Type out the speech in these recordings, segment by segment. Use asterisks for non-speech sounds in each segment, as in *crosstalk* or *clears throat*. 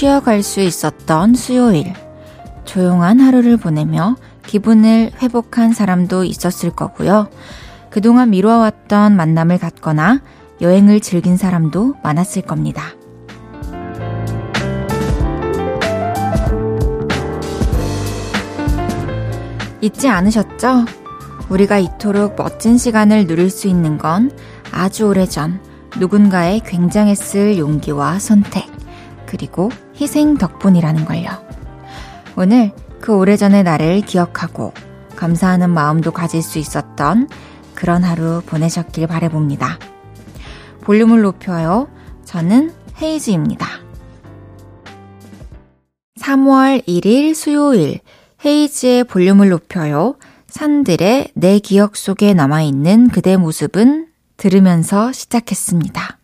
쉬어갈 수 있었던 수요일. 조용한 하루를 보내며 기분을 회복한 사람도 있었을 거고요. 그동안 미뤄왔던 만남을 갖거나 여행을 즐긴 사람도 많았을 겁니다. 잊지 않으셨죠? 우리가 이토록 멋진 시간을 누릴 수 있는 건 아주 오래전 누군가의 굉장했을 용기와 선택, 그리고 희생 덕분이라는 걸요. 오늘 그 오래전의 나를 기억하고 감사하는 마음도 가질 수 있었던 그런 하루 보내셨길 바래봅니다. 볼륨을 높여요. 저는 헤이즈입니다. 3월 1일 수요일 헤이즈의 볼륨을 높여요. 산들의 내 기억 속에 남아있는 그대 모습은 들으면서 시작했습니다.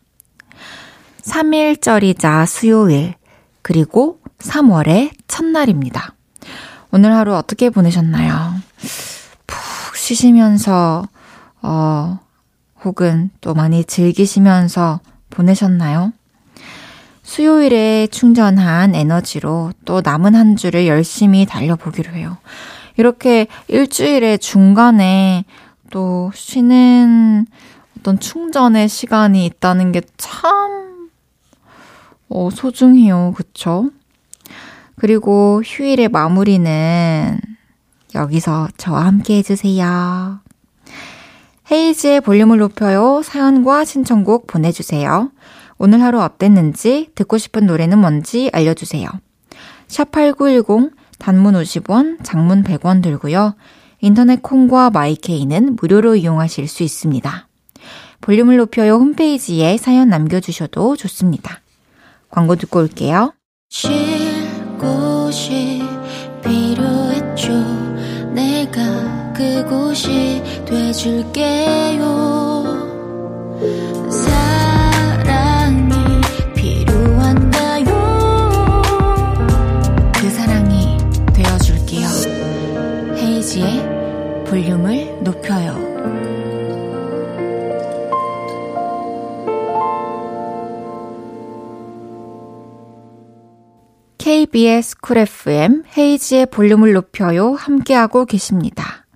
3일절이자 수요일, 그리고 3월의 첫날입니다. 오늘 하루 어떻게 보내셨나요? 푹 쉬시면서, 어, 혹은 또 많이 즐기시면서 보내셨나요? 수요일에 충전한 에너지로 또 남은 한 주를 열심히 달려보기로 해요. 이렇게 일주일의 중간에 또 쉬는 어떤 충전의 시간이 있다는 게 참 어, 소중해요. 그쵸? 그리고 휴일의 마무리는 여기서 저와 함께 해주세요. 헤이즈의 볼륨을 높여요. 사연과 신청곡 보내주세요. 오늘 하루 어땠는지, 듣고 싶은 노래는 뭔지 알려주세요. 샵8910, 단문 50원, 장문 100원 들고요. 인터넷 콩과 마이케이는 무료로 이용하실 수 있습니다. 볼륨을 높여요 홈페이지에 사연 남겨주셔도 좋습니다. 광고 듣고 올게요. 쉴 곳이 필요했죠. 내가 그곳이? 그 사랑이 되어줄게요. 볼륨을 KBS 쿨 FM 헤이지의 볼륨을 높여요 함께하고 계십니다.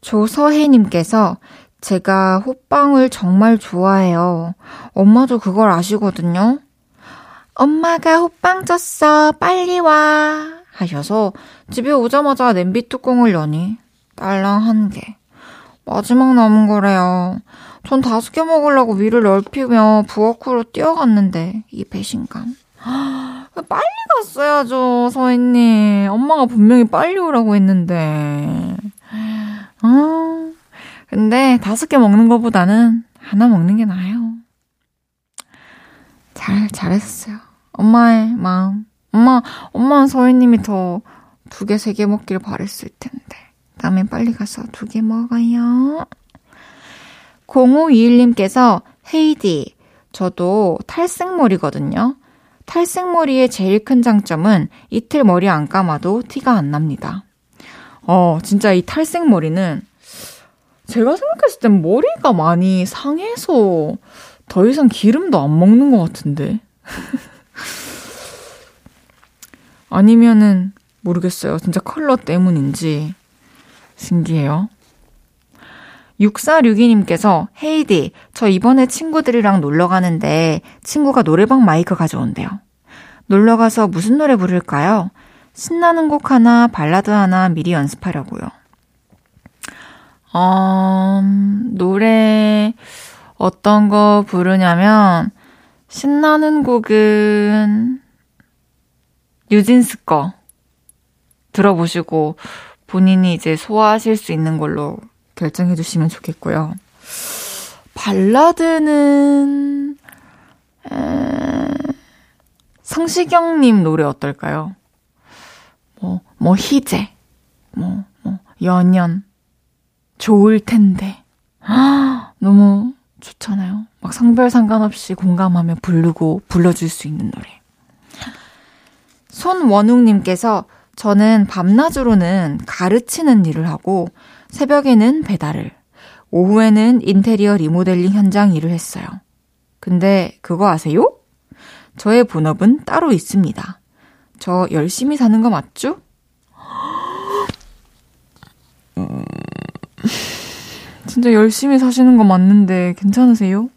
조서혜님께서 제가 호빵을 정말 좋아해요. 엄마도 그걸 아시거든요. 엄마가 호빵 쪘어. 빨리 와. 하셔서 집에 오자마자 냄비 뚜껑을 여니 딸랑 한 개. 마지막 남은 거래요. 전 다섯 개 먹으려고 위를 넓히며 부엌으로 뛰어갔는데 이 배신감. 빨리 갔어야죠, 서인님. 엄마가 분명히 빨리 오라고 했는데. 아, 근데 다섯 개 먹는 것보다는 하나 먹는 게 나아요. 잘, 잘했어요. 엄마의 마음. 엄마, 엄마 서인님이 더 두 개, 세 개 먹길 바랬을 텐데. 다음에 빨리 가서 두 개 먹어요. 0521님께서 헤이디, 저도 탈색머리거든요. 탈색머리의 제일 큰 장점은 이틀 머리 안 감아도 티가 안 납니다. 어, 진짜 이 탈색머리는 제가 생각했을 땐 머리가 많이 상해서 더 이상 기름도 안 먹는 것 같은데. *laughs* 아니면은 모르겠어요. 진짜 컬러 때문인지 신기해요. 6462님께서 헤이디, 저 이번에 친구들이랑 놀러 가는데 친구가 노래방 마이크 가져온대요. 놀러 가서 무슨 노래 부를까요? 신나는 곡 하나, 발라드 하나 미리 연습하려고요. 어, 노래 어떤 거 부르냐면 신나는 곡은 뉴진스 거 들어보시고 본인이 이제 소화하실 수 있는 걸로 결정해 주시면 좋겠고요. 발라드는 에... 성시경님 노래 어떨까요? 뭐, 뭐, 희재, 뭐, 뭐, 연연, 좋을 텐데. 아, 너무 좋잖아요. 막 성별 상관없이 공감하며 부르고 불러줄 수 있는 노래. 손원웅님께서 저는 밤낮으로는 가르치는 일을 하고 새벽에는 배달을, 오후에는 인테리어 리모델링 현장 일을 했어요. 근데 그거 아세요? 저의 본업은 따로 있습니다. 저 열심히 사는 거 맞죠? *gasps* 음, 진짜 열심히 사시는 거 맞는데 괜찮으세요?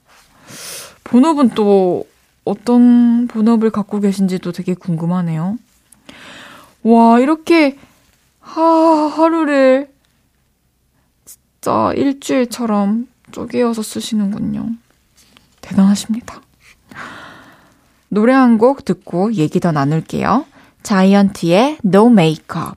본업은 또 어떤 본업을 갖고 계신지도 되게 궁금하네요. 와, 이렇게 하, 하루를 진짜 일주일처럼 쪼개어서 쓰시는군요. 대단하십니다. 노래 한 곡 듣고 얘기 더 나눌게요. 자이언티의 No Makeup.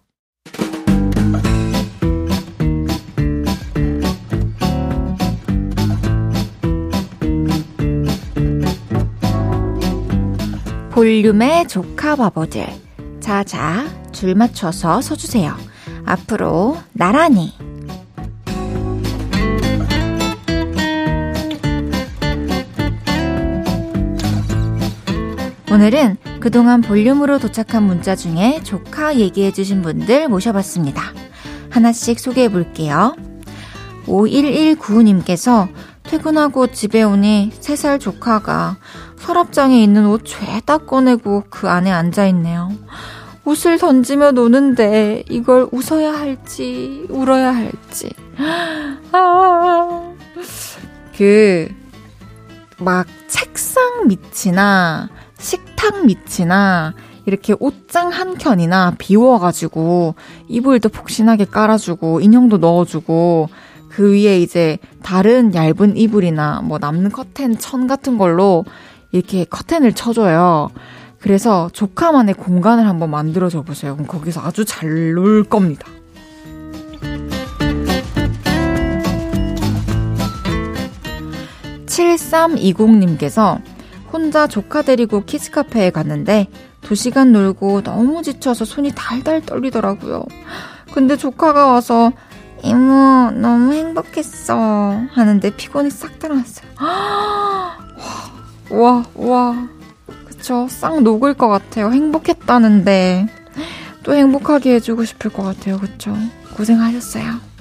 볼륨의 조카 바보들. 자자, 줄 맞춰서 서주세요. 앞으로 나란히. 오늘은 그동안 볼륨으로 도착한 문자 중에 조카 얘기해주신 분들 모셔봤습니다. 하나씩 소개해 볼게요. 5119님께서 퇴근하고 집에 오니 3살 조카가 서랍장에 있는 옷 죄다 꺼내고 그 안에 앉아있네요. 옷을 던지며 노는데 이걸 웃어야 할지 울어야 할지. 아, 그, 막 책상 밑이나 식탁 밑이나 이렇게 옷장 한 켠이나 비워가지고 이불도 폭신하게 깔아주고 인형도 넣어주고 그 위에 이제 다른 얇은 이불이나 뭐 남는 커튼 천 같은 걸로 이렇게 커튼을 쳐줘요. 그래서 조카만의 공간을 한번 만들어줘 보세요. 그럼 거기서 아주 잘 놀 겁니다. 7320님께서 혼자 조카 데리고 키즈카페에 갔는데 2시간 놀고 너무 지쳐서 손이 달달 떨리더라고요. 근데 조카가 와서 이모 너무 행복했어 하는데 피곤이 싹 들어왔어요. *gasps* 와, 와, 그쵸. 싹 녹을 것 같아요. 행복했다는데 또 행복하게 해주고 싶을 것 같아요. 그쵸. 고생하셨어요.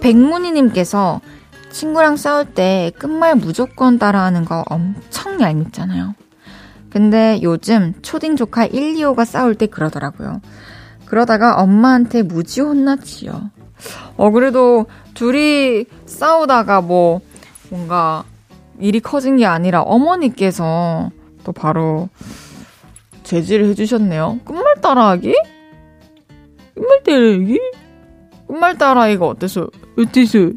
백문희님께서 친구랑 싸울 때 끝말 무조건 따라하는 거 엄청 얄밉잖아요. 근데 요즘 초딩 조카 1, 2호가 싸울 때 그러더라고요. 그러다가 엄마한테 무지 혼났지요. 어, 그래도 둘이 싸우다가 뭐 뭔가 일이 커진 게 아니라 어머니께서 또 바로 제지를 해주셨네요. 끝말 따라하기? 끝말 따라하기? 끝말 따라하기가 어때서? 어때서?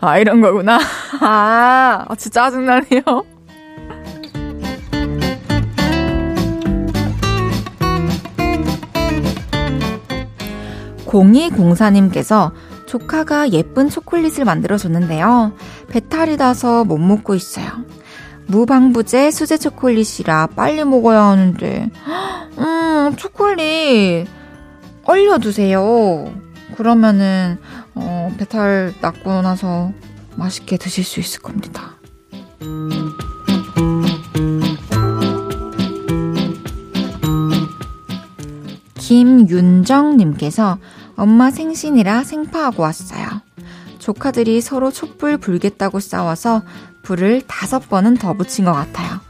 아, 이런 거구나. *laughs* 아, 아 진짜 짜증나네요. 0204님께서 조카가 예쁜 초콜릿을 만들어줬는데요. 배탈이 나서 못 먹고 있어요. 무방부제 수제 초콜릿이라 빨리 먹어야 하는데, *gasps* 음, 초콜릿, 얼려두세요. 그러면은, 어, 배탈 났고 나서 맛있게 드실 수 있을 겁니다. 김윤정님께서 엄마 생신이라 생파하고 왔어요. 조카들이 서로 촛불 불겠다고 싸워서 불을 다섯 번은 더 붙인 것 같아요.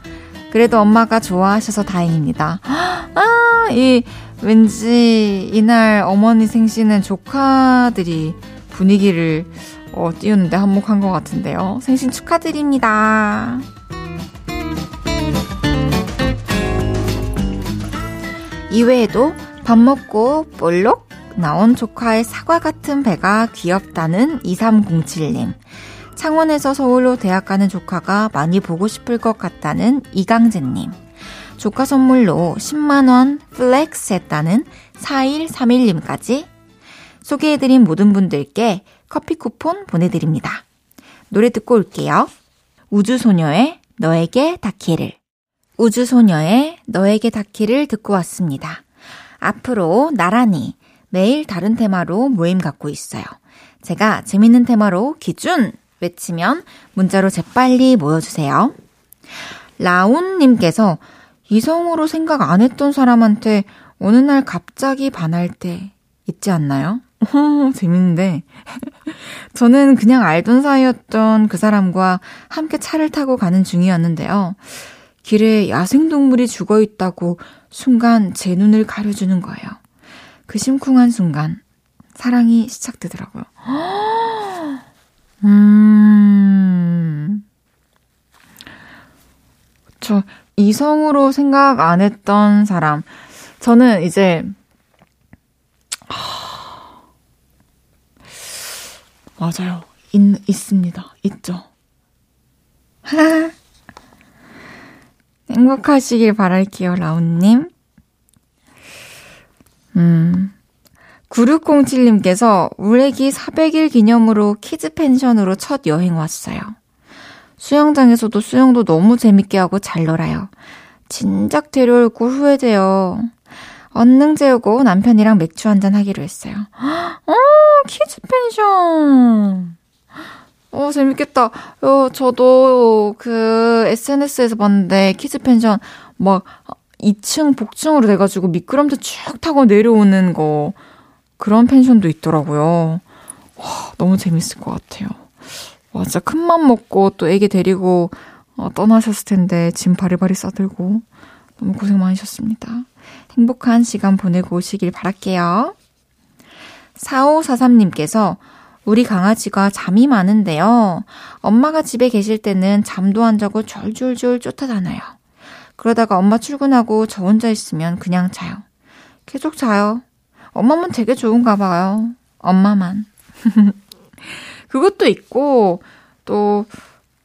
그래도 엄마가 좋아하셔서 다행입니다. 아, 이, 왠지 이날 어머니 생신은 조카들이 분위기를 어, 띄우는데 한몫한 것 같은데요. 생신 축하드립니다. 이외에도 밥 먹고 볼록 나온 조카의 사과 같은 배가 귀엽다는 2307님. 창원에서 서울로 대학 가는 조카가 많이 보고 싶을 것 같다는 이강재님. 조카 선물로 10만원 flex 했다는 4131님까지 소개해드린 모든 분들께 커피 쿠폰 보내드립니다. 노래 듣고 올게요. 우주소녀의 너에게 닿기를. 우주소녀의 너에게 닿기를 듣고 왔습니다. 앞으로 나란히 매일 다른 테마로 모임 갖고 있어요. 제가 재밌는 테마로 기준 외치면 문자로 재빨리 모여주세요. 라온님께서 이성으로 생각 안 했던 사람한테 어느 날 갑자기 반할 때 있지 않나요? 재밌는데 *laughs* 저는 그냥 알던 사이였던 그 사람과 함께 차를 타고 가는 중이었는데요. 길에 야생동물이 죽어 있다고 순간 제 눈을 가려주는 거예요. 그 심쿵한 순간, 사랑이 시작되더라고요. *gasps* 음. 저, 이성으로 생각 안 했던 사람. 저는 이제, 맞아요. 있, 있습니다. 있죠. *laughs* 행복하시길 바랄게요, 라운님. 음. 9607님께서 우리 애기 400일 기념으로 키즈 펜션으로 첫 여행 왔어요. 수영장에서도 수영도 너무 재밌게 하고 잘 놀아요. 진작 데려올 걸 후회돼요. 언능 재우고 남편이랑 맥주 한잔 하기로 했어요. *gasps* 어, 키즈 펜션. 어, 재밌겠다. 어, 저도 그 SNS에서 봤는데 키즈 펜션 막 2층 복층으로 돼가지고 미끄럼틀 쭉 타고 내려오는 거 그런 펜션도 있더라고요. 와, 너무 재밌을 것 같아요. 와, 진짜 큰 맘 먹고 또 애기 데리고 어, 떠나셨을 텐데 짐 바리바리 싸들고 너무 고생 많으셨습니다. 행복한 시간 보내고 오시길 바랄게요. 4543님께서 우리 강아지가 잠이 많은데요. 엄마가 집에 계실 때는 잠도 안 자고 졸졸졸 쫓아다녀요. 그러다가 엄마 출근하고 저 혼자 있으면 그냥 자요. 계속 자요. 엄마만 되게 좋은가 봐요. 엄마만. *laughs* 그것도 있고, 또,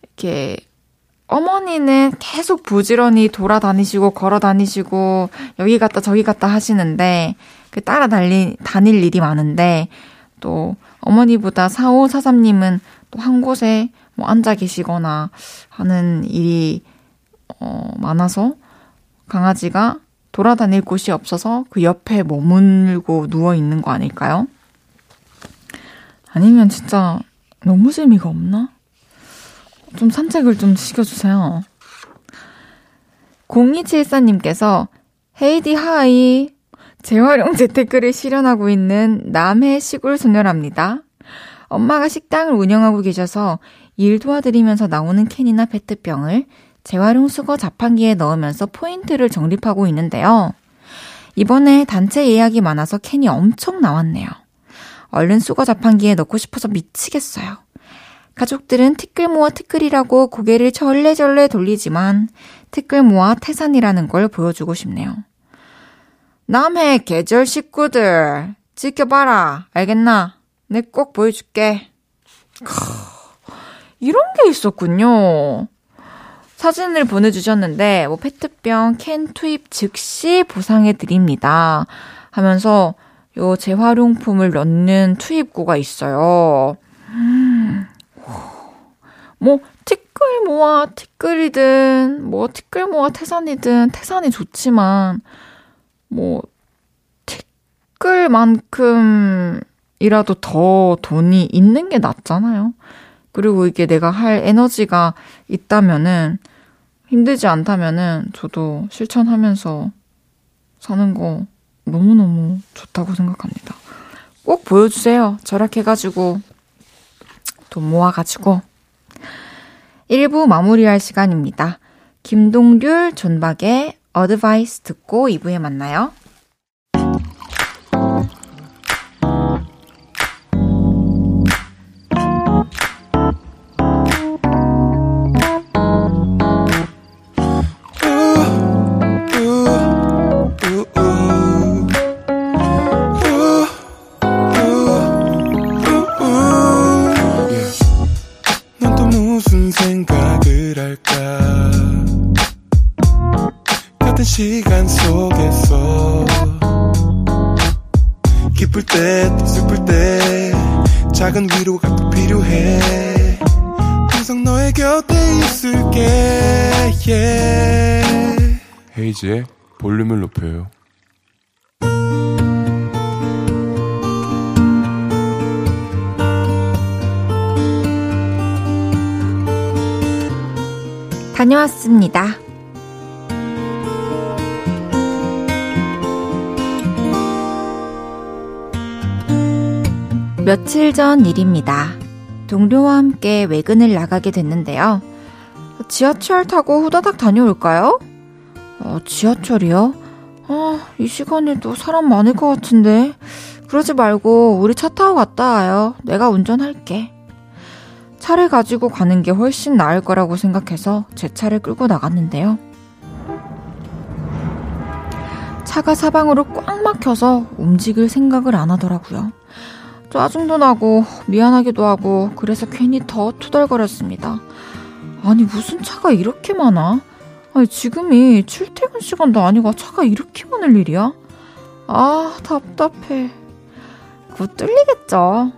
이렇게, 어머니는 계속 부지런히 돌아다니시고, 걸어 다니시고, 여기 갔다 저기 갔다 하시는데, 그 따라 달리, 다닐 일이 많은데, 또, 어머니보다 4543님은 또 한 곳에 뭐 앉아 계시거나 하는 일이, 어, 많아서, 강아지가 돌아다닐 곳이 없어서 그 옆에 머물고 누워 있는 거 아닐까요? 아니면 진짜 너무 재미가 없나? 좀 산책을 좀 시켜주세요. 0274님께서 헤이디 hi 재활용 재테크를 실현하고 있는 남해 시골 소녀랍니다. 엄마가 식당을 운영하고 계셔서 일 도와드리면서 나오는 캔이나 페트병을 재활용 수거 자판기에 넣으면서 포인트를 적립하고 있는데요. 이번에 단체 예약이 많아서 캔이 엄청 나왔네요. 얼른 수거 자판기에 넣고 싶어서 미치겠어요. 가족들은 티끌 모아 티끌이라고 고개를 절레절레 돌리지만 티끌 모아 태산이라는 걸 보여주고 싶네요. 남해 계절 식구들 지켜봐라 알겠나? 내 꼭 보여줄게. 이런 게 있었군요. 사진을 보내주셨는데 뭐 페트병 캔 투입 즉시 보상해 드립니다. 하면서 요 재활용품을 넣는 투입구가 있어요. 음. 뭐 티끌 모아 티끌이든 뭐 티끌 모아 태산이든 태산이 좋지만 뭐 티끌만큼이라도 더 돈이 있는 게 낫잖아요. 그리고 이게 내가 할 에너지가 있다면은 힘들지 않다면은 저도 실천하면서 사는 거 너무너무 좋다고 생각합니다. 꼭 보여주세요. 절약해가지고 돈 모아가지고 1부 마무리할 시간입니다. 김동률 존박의 어드바이스 듣고 2부에 만나요. 다녀왔습니다. 며칠 전 일입니다. 동료와 함께 외근을 나가게 됐는데요. 지하철 타고 후다닥 다녀올까요? 어, 지하철이요? 아, 이 시간에도 사람 많을 것 같은데. 그러지 말고 우리 차 타고 갔다 와요. 내가 운전할게. 차를 가지고 가는 게 훨씬 나을 거라고 생각해서 제 차를 끌고 나갔는데요. 차가 사방으로 꽉 막혀서 움직일 생각을 안 하더라고요. 짜증도 나고 미안하기도 하고 그래서 괜히 더 투덜거렸습니다. 아니 무슨 차가 이렇게 많아? 아니 지금이 출퇴근 시간도 아니고 차가 이렇게 많을 일이야? 아 답답해. 그거 뚫리겠죠.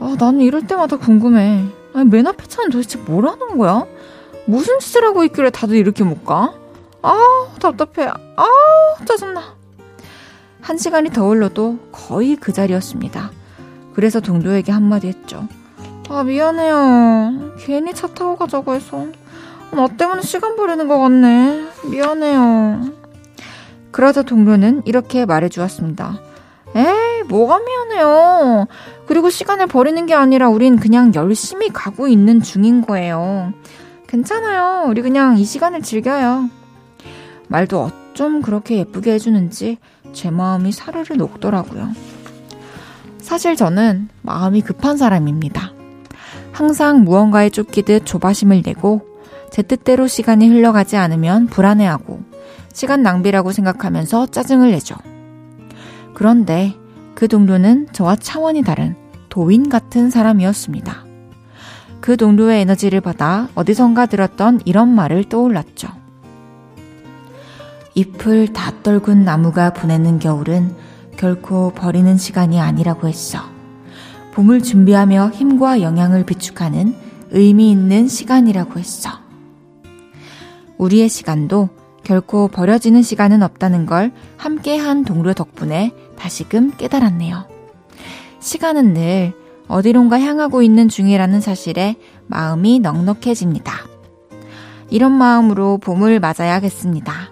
아 나는 이럴 때마다 궁금해. 아니 맨 앞에 차는 도대체 뭘 하는 거야? 무슨 짓을 하고 있길래 다들 이렇게 못 가? 아 답답해. 아 짜증나. 한 시간이 더 흘러도 거의 그 자리였습니다. 그래서 동료에게 한마디 했죠. 아, 미안해요. 괜히 차 타고 가자고 해서. 나 때문에 시간 버리는 것 같네. 미안해요. 그러자 동료는 이렇게 말해주었습니다. 에이, 뭐가 미안해요. 그리고 시간을 버리는 게 아니라 우린 그냥 열심히 가고 있는 중인 거예요. 괜찮아요. 우리 그냥 이 시간을 즐겨요. 말도 어쩜 그렇게 예쁘게 해주는지 제 마음이 사르르 녹더라고요. 사실 저는 마음이 급한 사람입니다. 항상 무언가에 쫓기듯 조바심을 내고 제 뜻대로 시간이 흘러가지 않으면 불안해하고 시간 낭비라고 생각하면서 짜증을 내죠. 그런데 그 동료는 저와 차원이 다른 도인 같은 사람이었습니다. 그 동료의 에너지를 받아 어디선가 들었던 이런 말을 떠올랐죠. 잎을 다 떨군 나무가 보내는 겨울은 결코 버리는 시간이 아니라고 했어. 봄을 준비하며 힘과 영향을 비축하는 의미 있는 시간이라고 했어. 우리의 시간도 결코 버려지는 시간은 없다는 걸 함께한 동료 덕분에 다시금 깨달았네요. 시간은 늘 어디론가 향하고 있는 중이라는 사실에 마음이 넉넉해집니다. 이런 마음으로 봄을 맞아야겠습니다.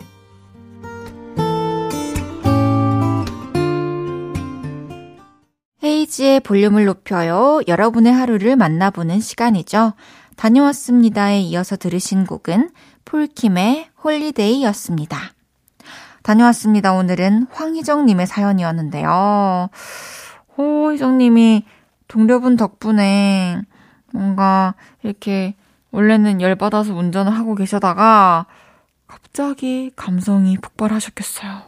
헤이즈의 볼륨을 높여요. 여러분의 하루를 만나보는 시간이죠. 다녀왔습니다에 이어서 들으신 곡은 폴킴의 Holiday였습니다. 다녀왔습니다. 오늘은 황희정님의 사연이었는데요. 황희정님이 동료분 덕분에 뭔가 이렇게 원래는 열받아서 운전을 하고 계시다가 갑자기 감성이 폭발하셨겠어요.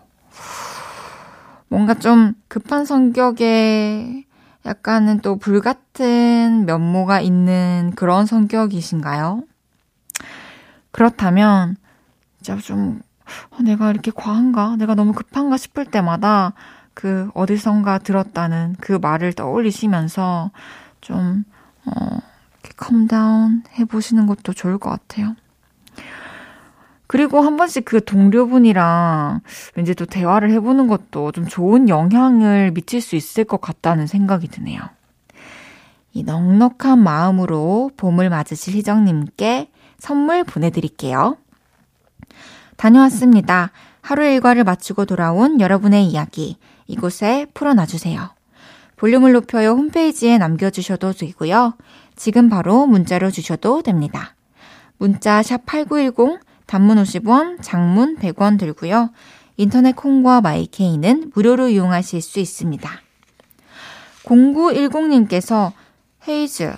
뭔가 좀 급한 성격에 약간은 또 불같은 면모가 있는 그런 성격이신가요? 그렇다면, 진짜 좀, 어, 내가 이렇게 과한가? 내가 너무 급한가 싶을 때마다 그 어디선가 들었다는 그 말을 떠올리시면서 좀, 어, 이렇게 calm down 해보시는 것도 좋을 것 같아요. 그리고 한 번씩 그 동료분이랑 왠지 또 대화를 해보는 것도 좀 좋은 영향을 미칠 수 있을 것 같다는 생각이 드네요. 이 넉넉한 마음으로 봄을 맞으실 희정님께 선물 보내드릴게요. 다녀왔습니다. 하루 일과를 마치고 돌아온 여러분의 이야기 이곳에 풀어놔주세요. 볼륨을 높여요 홈페이지에 남겨주셔도 되고요. 지금 바로 문자로 주셔도 됩니다. 문자 샵 8910 단문 50원, 장문 100원 들고요. 인터넷 콩과 마이케이는 무료로 이용하실 수 있습니다. 0910님께서 헤이즈,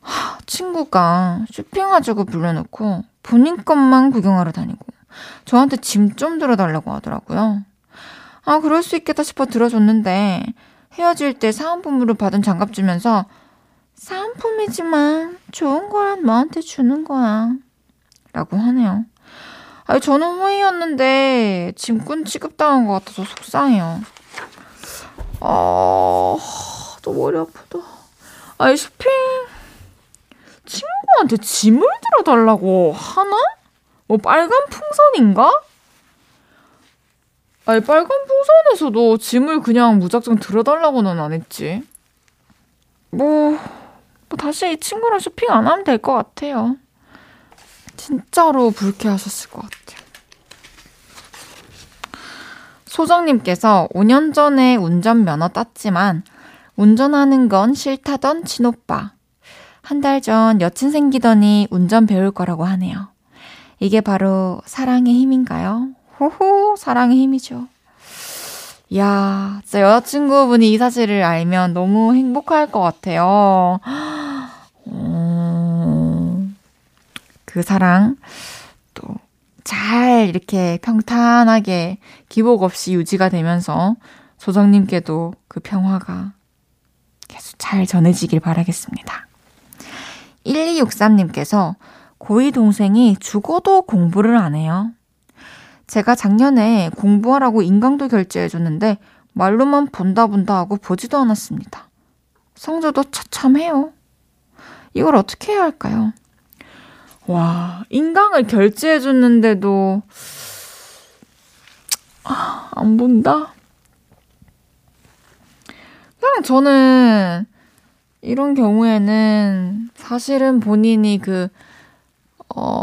하, 친구가 쇼핑하자고 불러놓고 본인 것만 구경하러 다니고 저한테 짐 좀 들어달라고 하더라고요. 아, 그럴 수 있겠다 싶어 들어줬는데 헤어질 때 사은품으로 받은 장갑 주면서 사은품이지만 좋은 거란 너한테 주는 거야. 라고 하네요. 아니, 저는 호의였는데 짐꾼 취급당한 것 같아서 속상해요. 아, 또 머리 아프다. 아니, 쇼핑 친구한테 짐을 들어달라고 하나? 뭐 빨간 풍선인가? 아니, 빨간 풍선에서도 짐을 그냥 무작정 들어달라고는 안 했지. 뭐, 뭐 다시 이 친구랑 쇼핑 안 하면 될 것 같아요. 진짜로 불쾌하셨을 것 같아요. 소정님께서 5년 전에 운전면허 땄지만 운전하는 건 싫다던 친오빠. 한 달 전 여친 생기더니 운전 배울 거라고 하네요. 이게 바로 사랑의 힘인가요? 호호, 사랑의 힘이죠. 이야, 진짜 여자친구분이 이 사실을 알면 너무 행복할 것 같아요. 음, 그 사랑, 또, 잘 이렇게 평탄하게 기복 없이 유지가 되면서 소정님께도 그 평화가 계속 잘 전해지길 바라겠습니다. 1263님께서 고이 동생이 죽어도 공부를 안 해요. 제가 작년에 공부하라고 인강도 결제해줬는데 말로만 본다 본다 하고 보지도 않았습니다. 성적도 처참해요. 이걸 어떻게 해야 할까요? 와, 인강을 결제해줬는데도 아, 안 본다? 그냥 저는 이런 경우에는 사실은 본인이 그, 어,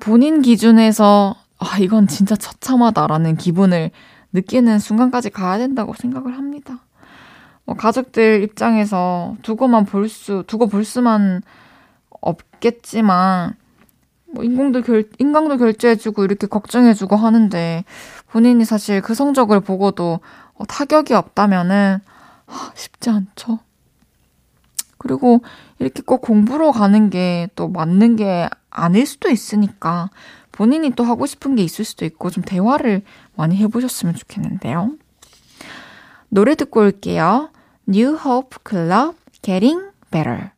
본인 기준에서 아, 이건 진짜 처참하다라는 기분을 느끼는 순간까지 가야 된다고 생각을 합니다. 뭐 가족들 입장에서 두고만 볼 수, 두고 볼 수만 없겠지만, 뭐 인공도 결, 인강도 결제해주고 이렇게 걱정해주고 하는데, 본인이 사실 그 성적을 보고도 어, 타격이 없다면은, 아, 쉽지 않죠. 그리고 이렇게 꼭 공부로 가는 게 또 맞는 게 아닐 수도 있으니까 본인이 또 하고 싶은 게 있을 수도 있고 좀 대화를 많이 해보셨으면 좋겠는데요. 노래 듣고 올게요. New Hope Club Getting Better.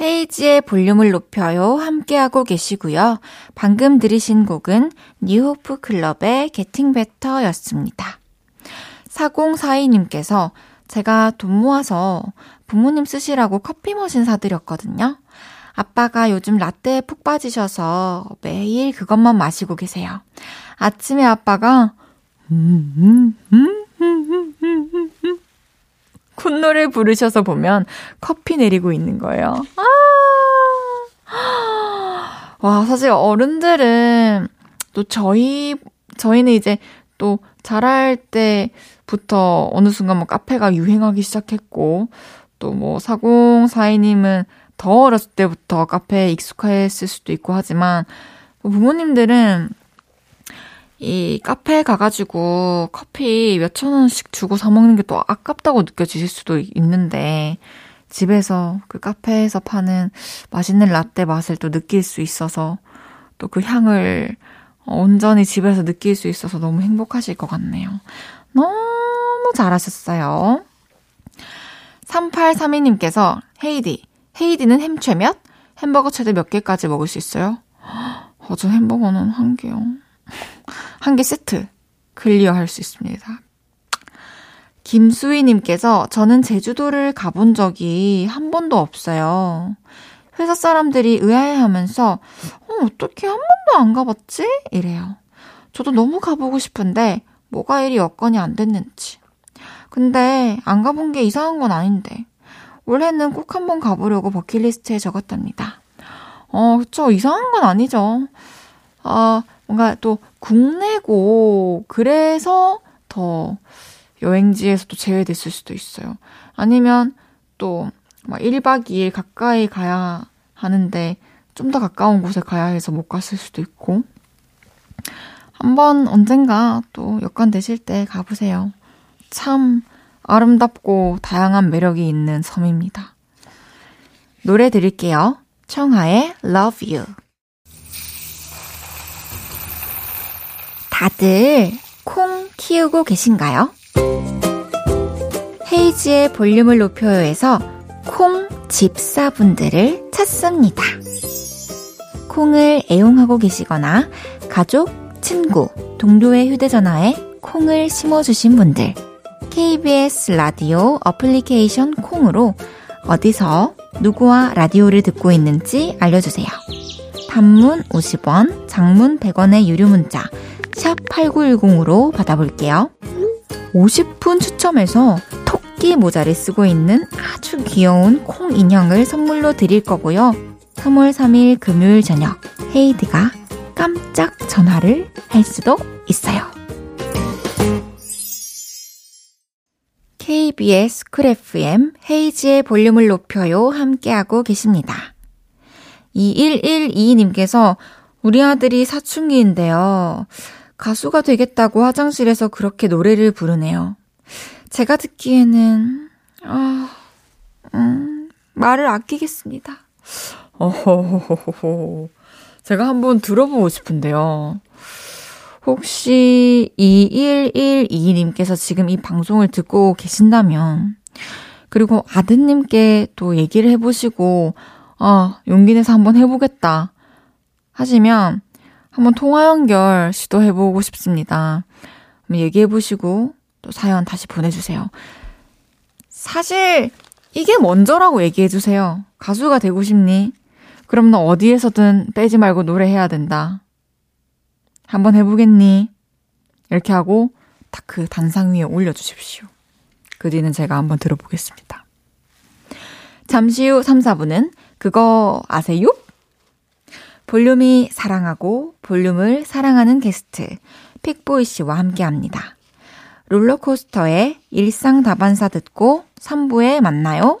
헤이지의 볼륨을 높여요. 함께하고 계시고요. 방금 들으신 곡은 뉴호프 클럽의 Getting Better 였습니다. 4042님께서 제가 돈 모아서 부모님 쓰시라고 커피 머신 사드렸거든요. 아빠가 요즘 라떼에 푹 빠지셔서 매일 그것만 마시고 계세요. 아침에 아빠가 *laughs* 콧노래 부르셔서 보면 커피 내리고 있는 거예요. 아! 와, 사실 어른들은 또 저희, 저희는 이제 또 자랄 때부터 어느 순간 뭐 카페가 유행하기 시작했고, 또뭐 사공사이님은 더 어렸을 때부터 카페에 익숙했을 수도 있고 하지만 부모님들은 이 카페에 가가지고 커피 몇천 원씩 주고 사 먹는 게 또 아깝다고 느껴지실 수도 있는데 집에서 그 카페에서 파는 맛있는 라떼 맛을 또 느낄 수 있어서 또 그 향을 온전히 집에서 느낄 수 있어서 너무 행복하실 것 같네요. 너무 잘하셨어요. 3832님께서 헤이디, 헤이디는 햄 최 몇? 햄버거 최대 몇 개까지 먹을 수 있어요? 어, 저 햄버거는 한 개요. *laughs* 한 개 세트 clear 할 수 있습니다. 김수희님께서 저는 제주도를 가본 적이 한 번도 없어요. 회사 사람들이 의아해 하면서, 어, 어떻게 한 번도 안 가봤지? 이래요. 저도 너무 가보고 싶은데, 뭐가 이리 여건이 안 됐는지. 근데 안 가본 게 이상한 건 아닌데. 올해는 꼭 한번 가보려고 버킷리스트에 적었답니다. 어, 그쵸. 이상한 건 아니죠. 아, 뭔가 또 국내고, 그래서 더 여행지에서 도 제외됐을 수도 있어요. 아니면 또, 막 1박 2일 가까이 가야 하는데, 좀 더 가까운 곳에 가야 해서 못 갔을 수도 있고. 한번 언젠가 또 여건 되실 때 가보세요. 참, 아름답고 다양한 매력이 있는 섬입니다. 노래 드릴게요. 청하의 Love You. 다들 콩 키우고 계신가요? 헤이지의 볼륨을 높여요에서 콩 집사분들을 찾습니다. 콩을 애용하고 계시거나 가족, 친구, 동료의 휴대전화에 콩을 심어주신 분들. KBS 라디오 어플리케이션 콩으로 어디서 누구와 라디오를 듣고 있는지 알려주세요. 단문 50원, 장문 100원의 유료 문자 샵 8910으로 받아볼게요. 50분 추첨해서 토끼 모자를 쓰고 있는 아주 귀여운 콩 인형을 선물로 드릴 거고요. 3월 3일 금요일 저녁 헤이디가 깜짝 전화를 할 수도 있어요. KBS 쿨 FM 헤이즈의 볼륨을 높여요 함께하고 계십니다. 2112님께서 우리 아들이 사춘기인데요. 가수가 되겠다고 화장실에서 그렇게 노래를 부르네요. 제가 듣기에는, 아, 음, 말을 아끼겠습니다. 어허허허허. 제가 한번 들어보고 싶은데요. 혹시 2112님께서 지금 이 방송을 듣고 계신다면, 그리고 아드님께 또 얘기를 해보시고, 아, 용기 내서 한번 해보겠다 하시면, 한번 통화 연결 시도해보고 싶습니다. 얘기해보시고, 또 사연 다시 보내주세요. 사실, 이게 먼저라고 얘기해주세요. 가수가 되고 싶니? 그럼 너 어디에서든 빼지 말고 노래해야 된다. 한번 해보겠니? 이렇게 하고 딱 그 단상 위에 올려주십시오. 그 뒤는 제가 한번 들어보겠습니다. 잠시 후 3, 4분은 그거 아세요? 볼륨이 사랑하고 볼륨을 사랑하는 게스트 픽보이 씨와 함께 합니다. 롤러코스터의 일상 다반사 듣고 3부에 만나요.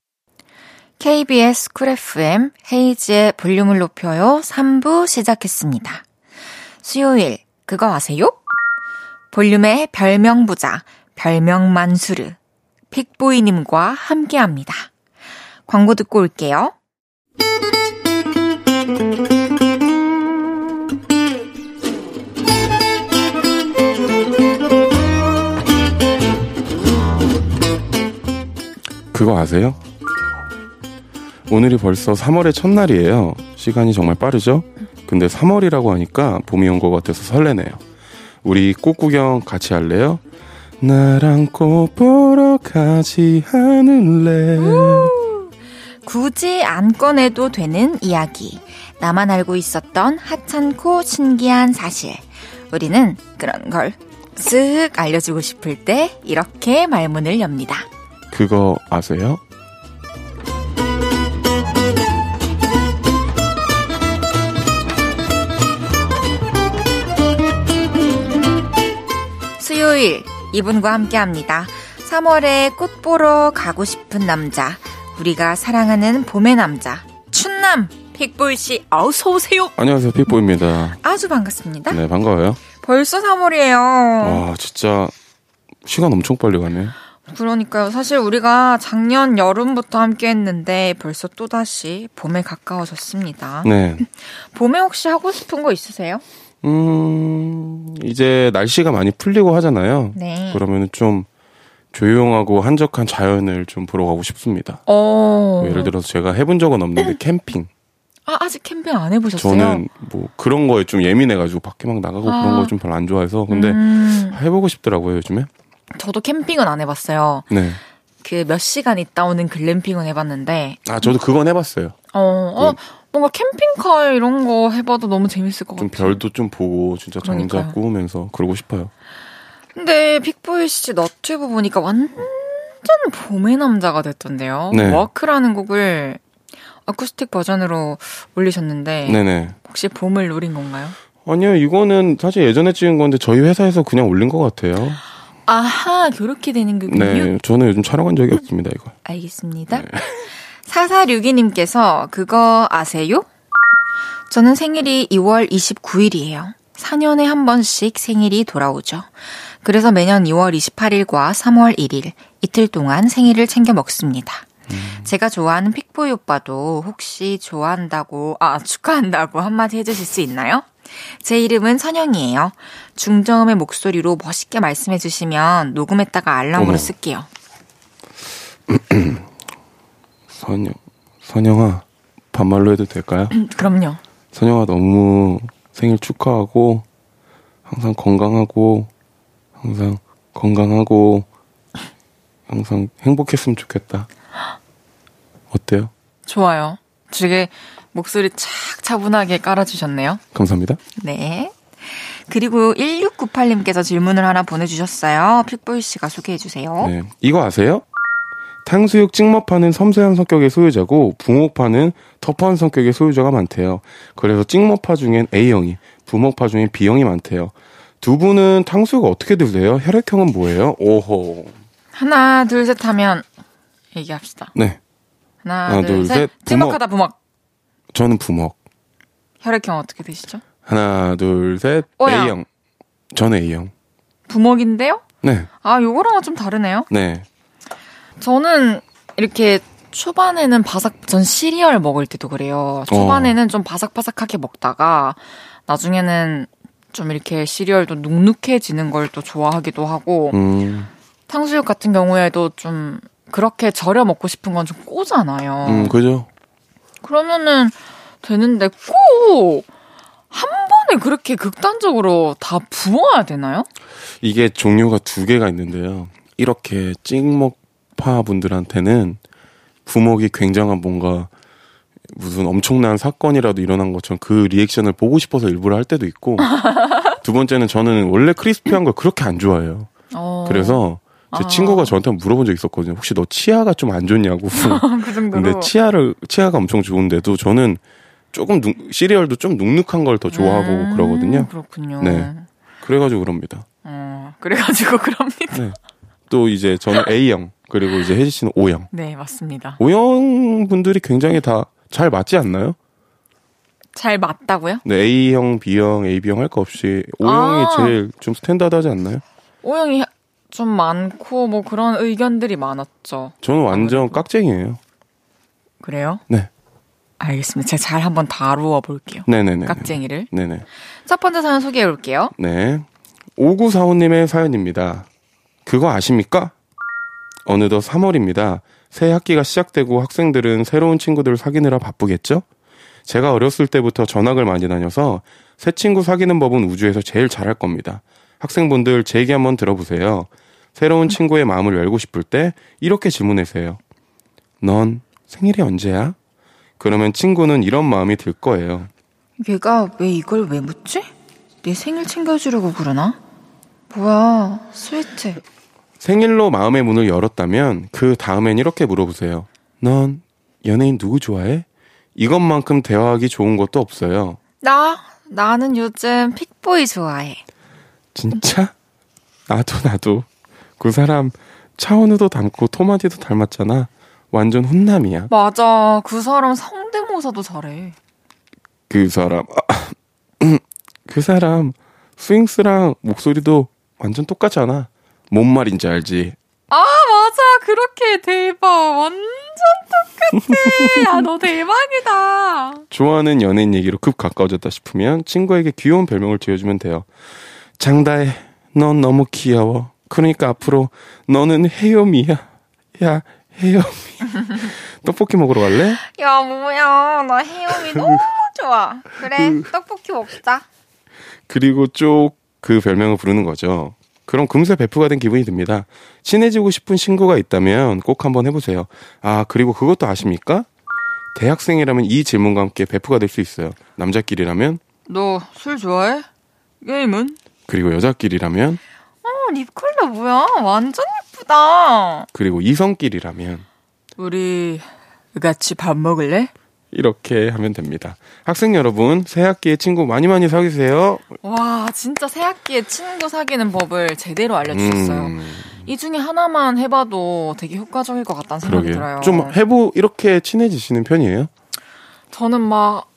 KBS 쿨 FM 헤이지의 볼륨을 높여요 3부 시작했습니다. 수요일 그거 아세요? 볼륨의 별명 부자 별명 만수르 픽보이님과 함께합니다. 광고 듣고 올게요. 그거 아세요? 오늘이 벌써 3월의 첫날이에요. 시간이 정말 빠르죠? 근데 3월이라고 하니까 봄이 온 것 같아서 설레네요. 우리 꽃 구경 같이 할래요? 나랑 꽃 보러 가지 않을래? 굳이 안 꺼내도 되는 이야기. 나만 알고 있었던 하찮고 신기한 사실. 우리는 그런 걸 쓱 알려주고 싶을 때 이렇게 말문을 엽니다. 그거 아세요? 수요일 이분과 함께 합니다. 3월에 꽃 보러 가고 싶은 남자. 우리가 사랑하는 봄의 남자. 춘남 픽보이 씨 어서 오세요. 안녕하세요, 픽보입니다. 아주 반갑습니다. 네, 반가워요. 벌써 3월이에요. 와, 진짜 시간 엄청 빨리 가네. 그러니까요. 사실 우리가 작년 여름부터 함께 했는데 벌써 또다시 봄에 가까워졌습니다. 네. 봄에 혹시 하고 싶은 거 있으세요? 음, 이제 날씨가 많이 풀리고 하잖아요. 네. 그러면 좀 조용하고 한적한 자연을 좀 보러 가고 싶습니다. 어. 예를 들어서 제가 해본 적은 없는데 캠핑. 아, 아직 캠핑 안 해보셨어요? 저는 뭐 그런 거에 좀 예민해가지고 밖에 막 나가고 아. 그런 거 좀 별로 안 좋아해서 근데 음, 해보고 싶더라고요 요즘에. 저도 캠핑은 안 해봤어요. 네. 그 몇 시간 있다 오는 글램핑은 해봤는데, 아 저도 그건 해봤어요. 어, 어, 뭔가 캠핑카 이런 거 해봐도 너무 재밌을 것 좀 같아요. 별도 좀 보고 진짜 그러니까요. 정작 구우면서 그러고 싶어요. 근데 빅보이 씨 너튜브 보니까 완전 봄의 남자가 됐던데요. 네. 워크라는 곡을 어쿠스틱 버전으로 올리셨는데 네네. 혹시 봄을 노린 건가요? 아니요 이거는 사실 예전에 찍은 건데 저희 회사에서 그냥 올린 것 같아요. 아하, 그렇게 되는 거군요. 네, 저는 요즘 촬영한 적이 없습니다 이거. 알겠습니다. 4462님께서 그거 아세요? 저는 생일이 2월 29일이에요. 4년에 한 번씩 생일이 돌아오죠. 그래서 매년 2월 28일과 3월 1일 이틀 동안 생일을 챙겨 먹습니다. 제가 좋아하는 픽보이 오빠도 혹시 좋아한다고, 아, 축하한다고 한마디 해주실 수 있나요? 제 이름은 선영이에요. 중저음의 목소리로 멋있게 말씀해주시면 녹음했다가 알람으로 어머. 쓸게요. *clears throat* 선영 선영아 반말로 해도 될까요? 그럼요. 선영아 너무 생일 축하하고 항상 건강하고 항상 건강하고 항상 행복했으면 좋겠다. 어때요? 좋아요. 되게 목소리 착 차분하게 깔아주셨네요. 감사합니다. 네. 그리고 1698님께서 질문을 하나 보내주셨어요. 픽보이 씨가 소개해주세요. 네. 이거 아세요? 탕수육 찍먹파는 섬세한 성격의 소유자고 붕어파는 터프한 성격의 소유자가 많대요. 그래서 찍먹파 중엔 A형이, 부먹파 중엔 B형이 많대요. 두 분은 탕수육 어떻게 드세요? 혈액형은 뭐예요? 오호. 하나, 둘, 셋 하면 얘기합시다. 네. 하나, 하나, 둘, 둘, 셋. 셋. 찍먹하다 부먹. 저는 부먹. 혈액형 어떻게 되시죠? 하나, 둘, 셋. O형. A형. 저는 A형. 부먹인데요? 네. 아, 요거랑은 좀 다르네요. 네. 저는 이렇게 초반에는 바삭, 전 시리얼 먹을 때도 그래요. 초반에는 좀 바삭바삭하게 먹다가 나중에는 좀 이렇게 시리얼도 눅눅해지는 걸 또 좋아하기도 하고 음, 탕수육 같은 경우에도 좀 그렇게 절여 먹고 싶은 건 좀 꼬잖아요. 음, 그죠? 그러면은 되는데 꼭 한 번에 그렇게 극단적으로 다 부어야 되나요? 이게 종류가 두 개가 있는데요. 이렇게 찍먹 파 분들한테는 부먹이 굉장한 뭔가 무슨 엄청난 사건이라도 일어난 것처럼 그 리액션을 보고 싶어서 일부러 할 때도 있고 *laughs* 두 번째는 저는 원래 크리스피한 걸 그렇게 안 좋아해요. 어, 그래서 제 아. 친구가 저한테 물어본 적 있었거든요. 혹시 너 치아가 좀 안 좋냐고. *laughs* 그 정도로. 근데 치아를 치아가 엄청 좋은데도 저는 조금 눅, 시리얼도 좀 눅눅한 걸 더 좋아하고 음, 그러거든요. 그렇군요. 네. 그래가지고 그럽니다. 어, 그래가지고 그럽니다. 네. 또 이제 저는 A형 그리고 이제 혜지 씨는 O형. 네, 맞습니다. O형 분들이 굉장히 다 잘 맞지 않나요? 잘 맞다고요? 네, A형, B형, AB형 할 거 없이 O형이 아. 제일 좀 스탠다드하지 않나요? O형이 좀 많고 뭐 그런 의견들이 많았죠. 저는 완전 깍쟁이에요. 그래요? 네. 알겠습니다. 제가 잘 한번 다루어 볼게요. 네네네. 깍쟁이를. 네네. 첫 번째 사연 소개해 볼게요. 네. 5945님의 사연입니다. 그거 아십니까? 어느덧 3월입니다. 새 학기가 시작되고 학생들은 새로운 친구들을 사귀느라 바쁘겠죠? 제가 어렸을 때부터 전학을 많이 다녀서 새 친구 사귀는 법은 우주에서 제일 잘할 겁니다. 학생분들 제 얘기 한번 들어보세요. 새로운 친구의 마음을 열고 싶을 때 이렇게 질문하세요. 넌 생일이 언제야? 그러면 친구는 이런 마음이 들 거예요. 얘가 왜 이걸 왜 묻지? 내 생일 챙겨주려고 그러나? 뭐야, 스위트. 생일로 마음의 문을 열었다면 그 다음엔 이렇게 물어보세요. 넌 연예인 누구 좋아해? 이것만큼 대화하기 좋은 것도 없어요. 나, 나는 요즘 픽보이 좋아해. 진짜? 나도 나도 그 사람 차은우도 닮고 토마디도 닮았잖아. 완전 훈남이야. 맞아. 그 사람 성대모사도 잘해. 그 사람 *clears throat* 그 사람 스윙스랑 목소리도 완전 똑같잖아. 뭔 말인지 알지? 아, 맞아. 그렇게 대박. 완전 똑같아. 야, 너 대박이다. 좋아하는 연예인 얘기로 급 가까워졌다 싶으면 친구에게 귀여운 별명을 지어주면 돼요. 장다혜, 넌 너무 귀여워. 그러니까 앞으로 너는 헤요미야. 야, 헤요미. *laughs* 떡볶이 먹으러 갈래? 야, 뭐야. 나 혜영이 너무 좋아. 그래, 떡볶이 먹자. 그리고 쭉 그 별명을 부르는 거죠. 그럼 금세 베프가 된 기분이 듭니다. 친해지고 싶은 친구가 있다면 꼭 한번 해보세요. 아, 그리고 그것도 아십니까? 대학생이라면 이 질문과 함께 베프가 될 수 있어요. 남자끼리라면, 너 술 좋아해? 게임은? 그리고 여자끼리라면, 어, 립 컬러 뭐야? 완전 예쁘다. 그리고 이성끼리라면, 우리 같이 밥 먹을래? 이렇게 하면 됩니다. 학생 여러분, 새 학기에 친구 많이 많이 사귀세요. 와, 진짜 새 학기에 친구 사귀는 법을 제대로 알려주셨어요. 음, 이 중에 하나만 해봐도 되게 효과적일 것 같다는 생각이 그러게. 들어요. 좀 해보, 이렇게 친해지시는 편이에요? 저는 막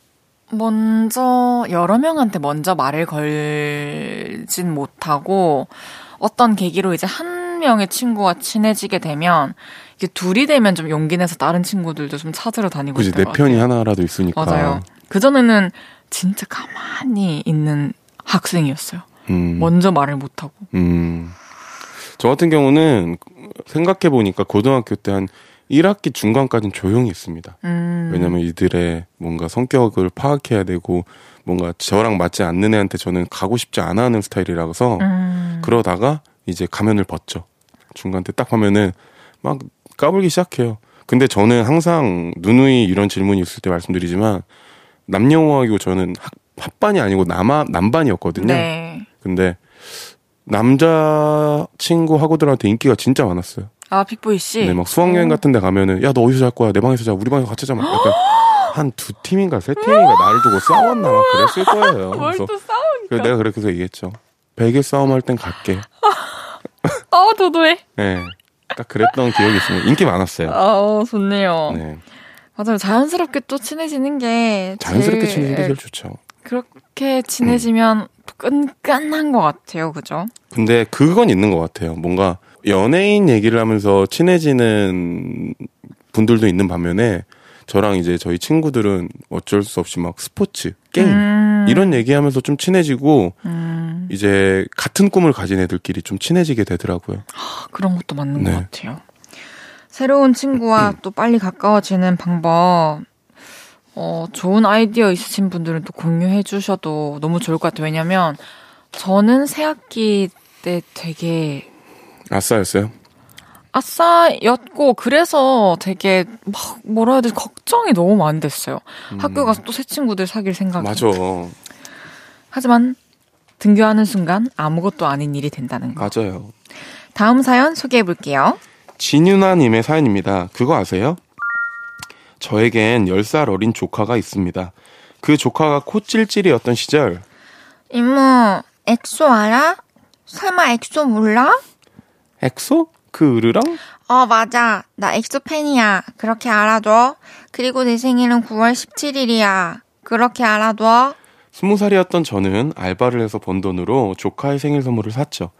먼저 여러 명한테 먼저 말을 걸진 못하고 어떤 계기로 이제 한 명의 친구와 친해지게 되면 이게 둘이 되면 좀 용기 내서 다른 친구들도 좀 찾으러 다니고 그지, 내것 편이. 하나라도 있으니까. 맞아요. 그 전에는 진짜 가만히 있는 학생이었어요. 음. 먼저 말을 못 하고. 음. 저 같은 경우는 생각해 보니까 고등학교 때 한 1학기 중간까지는 조용히 했습니다. 음. 왜냐면 이들의 뭔가 성격을 파악해야 되고 뭔가 저랑 맞지 않는 애한테 저는 가고 싶지 않아 하는 스타일이라서 음. 그러다가 이제 가면을 벗죠. 중간 때 딱 하면은 막 까불기 시작해요. 근데 저는 항상 누누이 이런 질문이 있을 때 말씀드리지만 남녀공학이고 저는 학, 합반이 아니고 남아, 남반이었거든요. 네. 근데 남자 친구 학우들한테 인기가 진짜 많았어요. 아, 빅보이 씨. 네, 막 수학여행 같은 데 가면은 야, 너 어디서 잘 거야? 내 방에서 자. 우리 방에서 같이 자. 막 약간 *gasps* 한 두 팀인가 세 팀인가 나를 두고 싸웠나 막 그랬을 거예요. 그래서 내가 그렇게 해서 얘기했죠. 100일 싸움 할 땐 갈게. *laughs* 어, 도도해. 네. 딱 그랬던 기억이 있습니다. 인기 많았어요. 어, 좋네요. 네. 맞아요. 자연스럽게 또 친해지는 게. 자연스럽게 제일 친해지는 게 제일 좋죠. 그렇게 친해지면 끈끈한 것 같아요. 그죠? 근데 그건 있는 것 같아요. 뭔가 연예인 얘기를 하면서 친해지는 분들도 있는 반면에 저랑 이제 저희 친구들은 어쩔 수 없이 막 스포츠, 게임 음, 이런 얘기하면서 좀 친해지고 음, 이제 같은 꿈을 가진 애들끼리 좀 친해지게 되더라고요. 그런 것도 맞는 네. 것 같아요. 새로운 친구와 또 빨리 가까워지는 방법. 어, 좋은 아이디어 있으신 분들은 또 공유해 주셔도 너무 좋을 것 같아요. 왜냐면 저는 새 학기 때 되게 아싸였어요. 아싸였고 그래서 되게 막 뭐라 해야 되지 걱정이 너무 많이 됐어요. 학교 가서 또 새 친구들 사귈 생각이. 음. 맞아. 하지만 등교하는 순간 아무것도 아닌 일이 된다는 거. 맞아요. 다음 사연 소개해 볼게요. 진유나님의 사연입니다. 그거 아세요? 저에겐 10살 어린 조카가 있습니다. 그 조카가 코찔찔이었던 시절, 이모, 엑소 알아? 설마 엑소 몰라? 엑소? 그 으르랑? 어, 맞아. 나 엑소 팬이야. 그렇게 알아둬. 그리고 내 생일은 9월 17일이야. 그렇게 알아둬. 20살이었던 저는 알바를 해서 번 돈으로 조카의 생일 선물을 샀죠.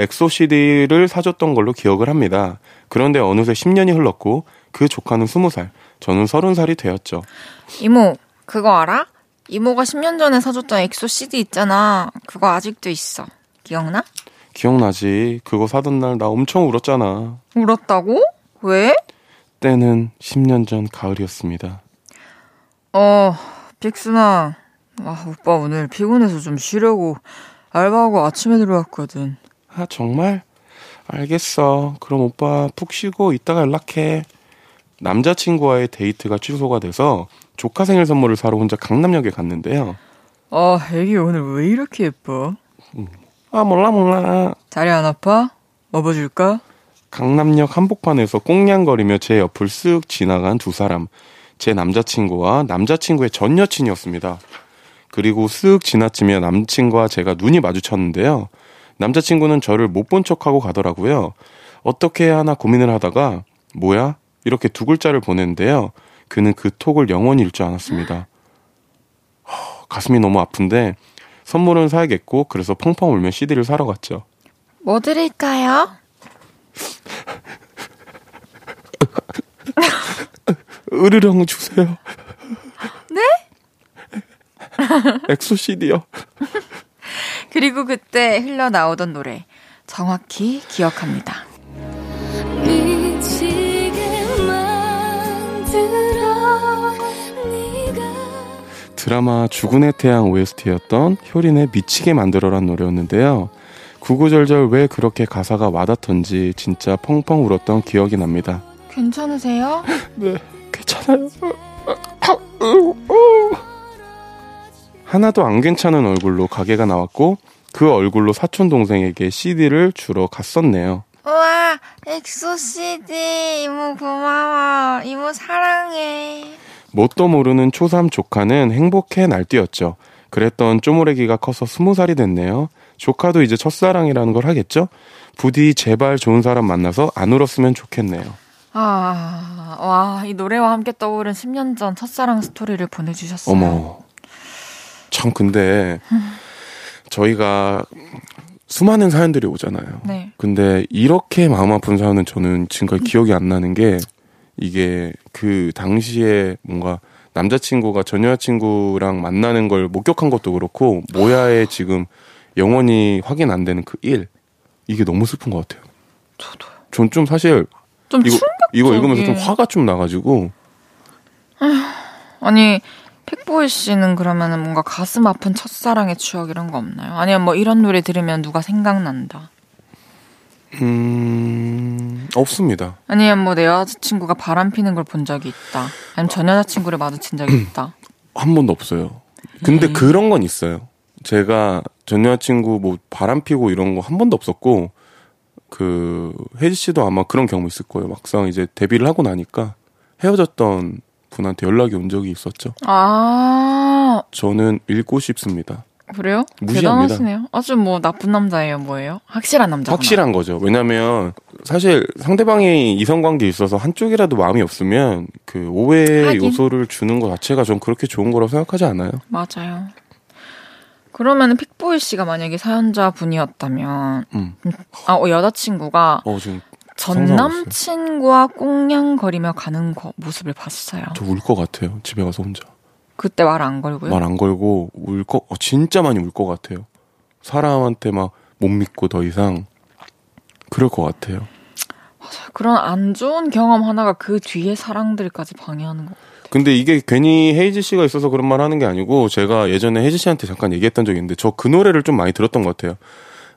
엑소 CD를 사줬던 걸로 기억을 합니다. 그런데 어느새 10년이 흘렀고 그 조카는 20살, 저는 30살이 되었죠. 이모, 그거 알아? 이모가 10년 전에 사줬던 엑소 CD 있잖아. 그거 아직도 있어. 기억나? 기억나지? 그거 사던 날 나 엄청 울었잖아. 울었다고? 왜? 때는 10년 전 가을이었습니다. 어, 빅순아. 와, 오빠 오늘 피곤해서 좀 쉬려고 알바하고 아침에 들어왔거든. 아, 정말? 알겠어. 그럼 오빠 푹 쉬고 이따가 연락해. 남자친구와의 데이트가 취소가 돼서 조카 생일 선물을 사러 혼자 강남역에 갔는데요. 아, 애기 오늘 왜 이렇게 예뻐? 아, 몰라, 몰라. 다리 안 아파? 업어줄까? 강남역 한복판에서 꽁냥거리며 제 옆을 쓱 지나간 두 사람. 제 남자친구와 남자친구의 전 여친이었습니다. 그리고 쓱 지나치며 남친과 제가 눈이 마주쳤는데요. 남자친구는 저를 못 본 척하고 가더라고요. 어떻게 해야 하나 고민을 하다가 뭐야? 이렇게 두 글자를 보냈는데요. 그는 그 톡을 영원히 읽지 않았습니다. 허, 가슴이 너무 아픈데 선물은 사야겠고 그래서 펑펑 울며 CD를 사러 갔죠. 뭐 드릴까요? 으르렁 주세요. 네? 엑소 CD요. 그리고 그때 흘러나오던 노래. 정확히 기억합니다. 미치게 만들 드라마 주군의 태양 OST였던 효린의 미치게 만들어란 노래였는데요. 구구절절 왜 그렇게 가사가 와닿던지 진짜 펑펑 울었던 기억이 납니다. 괜찮으세요? *laughs* 네, 괜찮아요. 하나도 안 괜찮은 얼굴로 가게를 나왔고 그 얼굴로 사촌 동생에게 CD를 주러 갔었네요. 우와, 엑소 CD. 이모 고마워. 이모 사랑해. 뭣도 모르는 초삼 조카는 행복해 날뛰었죠. 그랬던 쪼무래기가 커서 스무 살이 됐네요. 조카도 이제 첫사랑이라는 걸 하겠죠? 부디 제발 좋은 사람 만나서 안 울었으면 좋겠네요. 아, 와, 이 노래와 함께 떠오른 10년 전 첫사랑 스토리를 보내주셨어요. 어머. 참, 근데, 저희가 수많은 사연들이 오잖아요. 네. 근데 이렇게 마음 아픈 사연은 저는 지금까지 기억이 안 나는 게, 이게 그 당시에 뭔가 남자친구가 전 여자친구랑 만나는 걸 목격한 것도 그렇고, 모야에 지금 영원히 확인 안 되는 그 일. 이게 너무 슬픈 것 같아요. 저도요. 전좀 사실, 좀 이거, 이거 읽으면서 좀 화가 좀 나가지고, 아니, 픽보이 씨는 그러면은 뭔가 가슴 아픈 첫사랑의 추억 이런 거 없나요? 아니면 뭐 이런 노래 들으면 누가 생각난다. 음, 없습니다. 아니면 뭐 내 여자친구가 바람 피는 걸 본 적이 있다. 아니면 전 여자친구를 마주친 적이 있다. *clears throat* 한 번도 없어요. 근데 그런 건 있어요. 제가 전 여자친구 뭐 바람 피고 이런 거 한 번도 없었고 그 혜지 씨도 아마 그런 경험 있을 거예요. 막상 이제 데뷔를 하고 나니까 헤어졌던 분한테 연락이 온 적이 있었죠. 아, 저는 읽고 싶습니다. 그래요? 무시합니다. 대단하시네요. 아주 뭐 나쁜 남자예요, 뭐예요? 확실한 남자. 확실한 거죠. 왜냐면 사실 상대방이 이성 관계에 있어서 한쪽이라도 마음이 없으면 그 오해의 하긴. 요소를 주는 것 자체가 전 그렇게 좋은 거라고 생각하지 않아요. 맞아요. 그러면은 픽보이 씨가 만약에 사연자 분이었다면, 음. 아, 어, 여자친구가 어 전. 남친과 꽁냥거리며 가는 거, 모습을 봤어요. 저 울 것 같아요. 집에 가서 혼자. 그때 말 안 걸고요. 말 안 걸고 울 거, 어, 진짜 많이 울 것 같아요. 사람한테 막 못 믿고 더 이상 그럴 것 같아요. 그런 안 좋은 경험 하나가 그 뒤에 사랑들까지 방해하는 거. 근데 이게 괜히 헤이즈 씨가 있어서 그런 말 하는 게 아니고 제가 예전에 헤이즈 씨한테 잠깐 얘기했던 적이 있는데 저 그 노래를 좀 많이 들었던 것 같아요.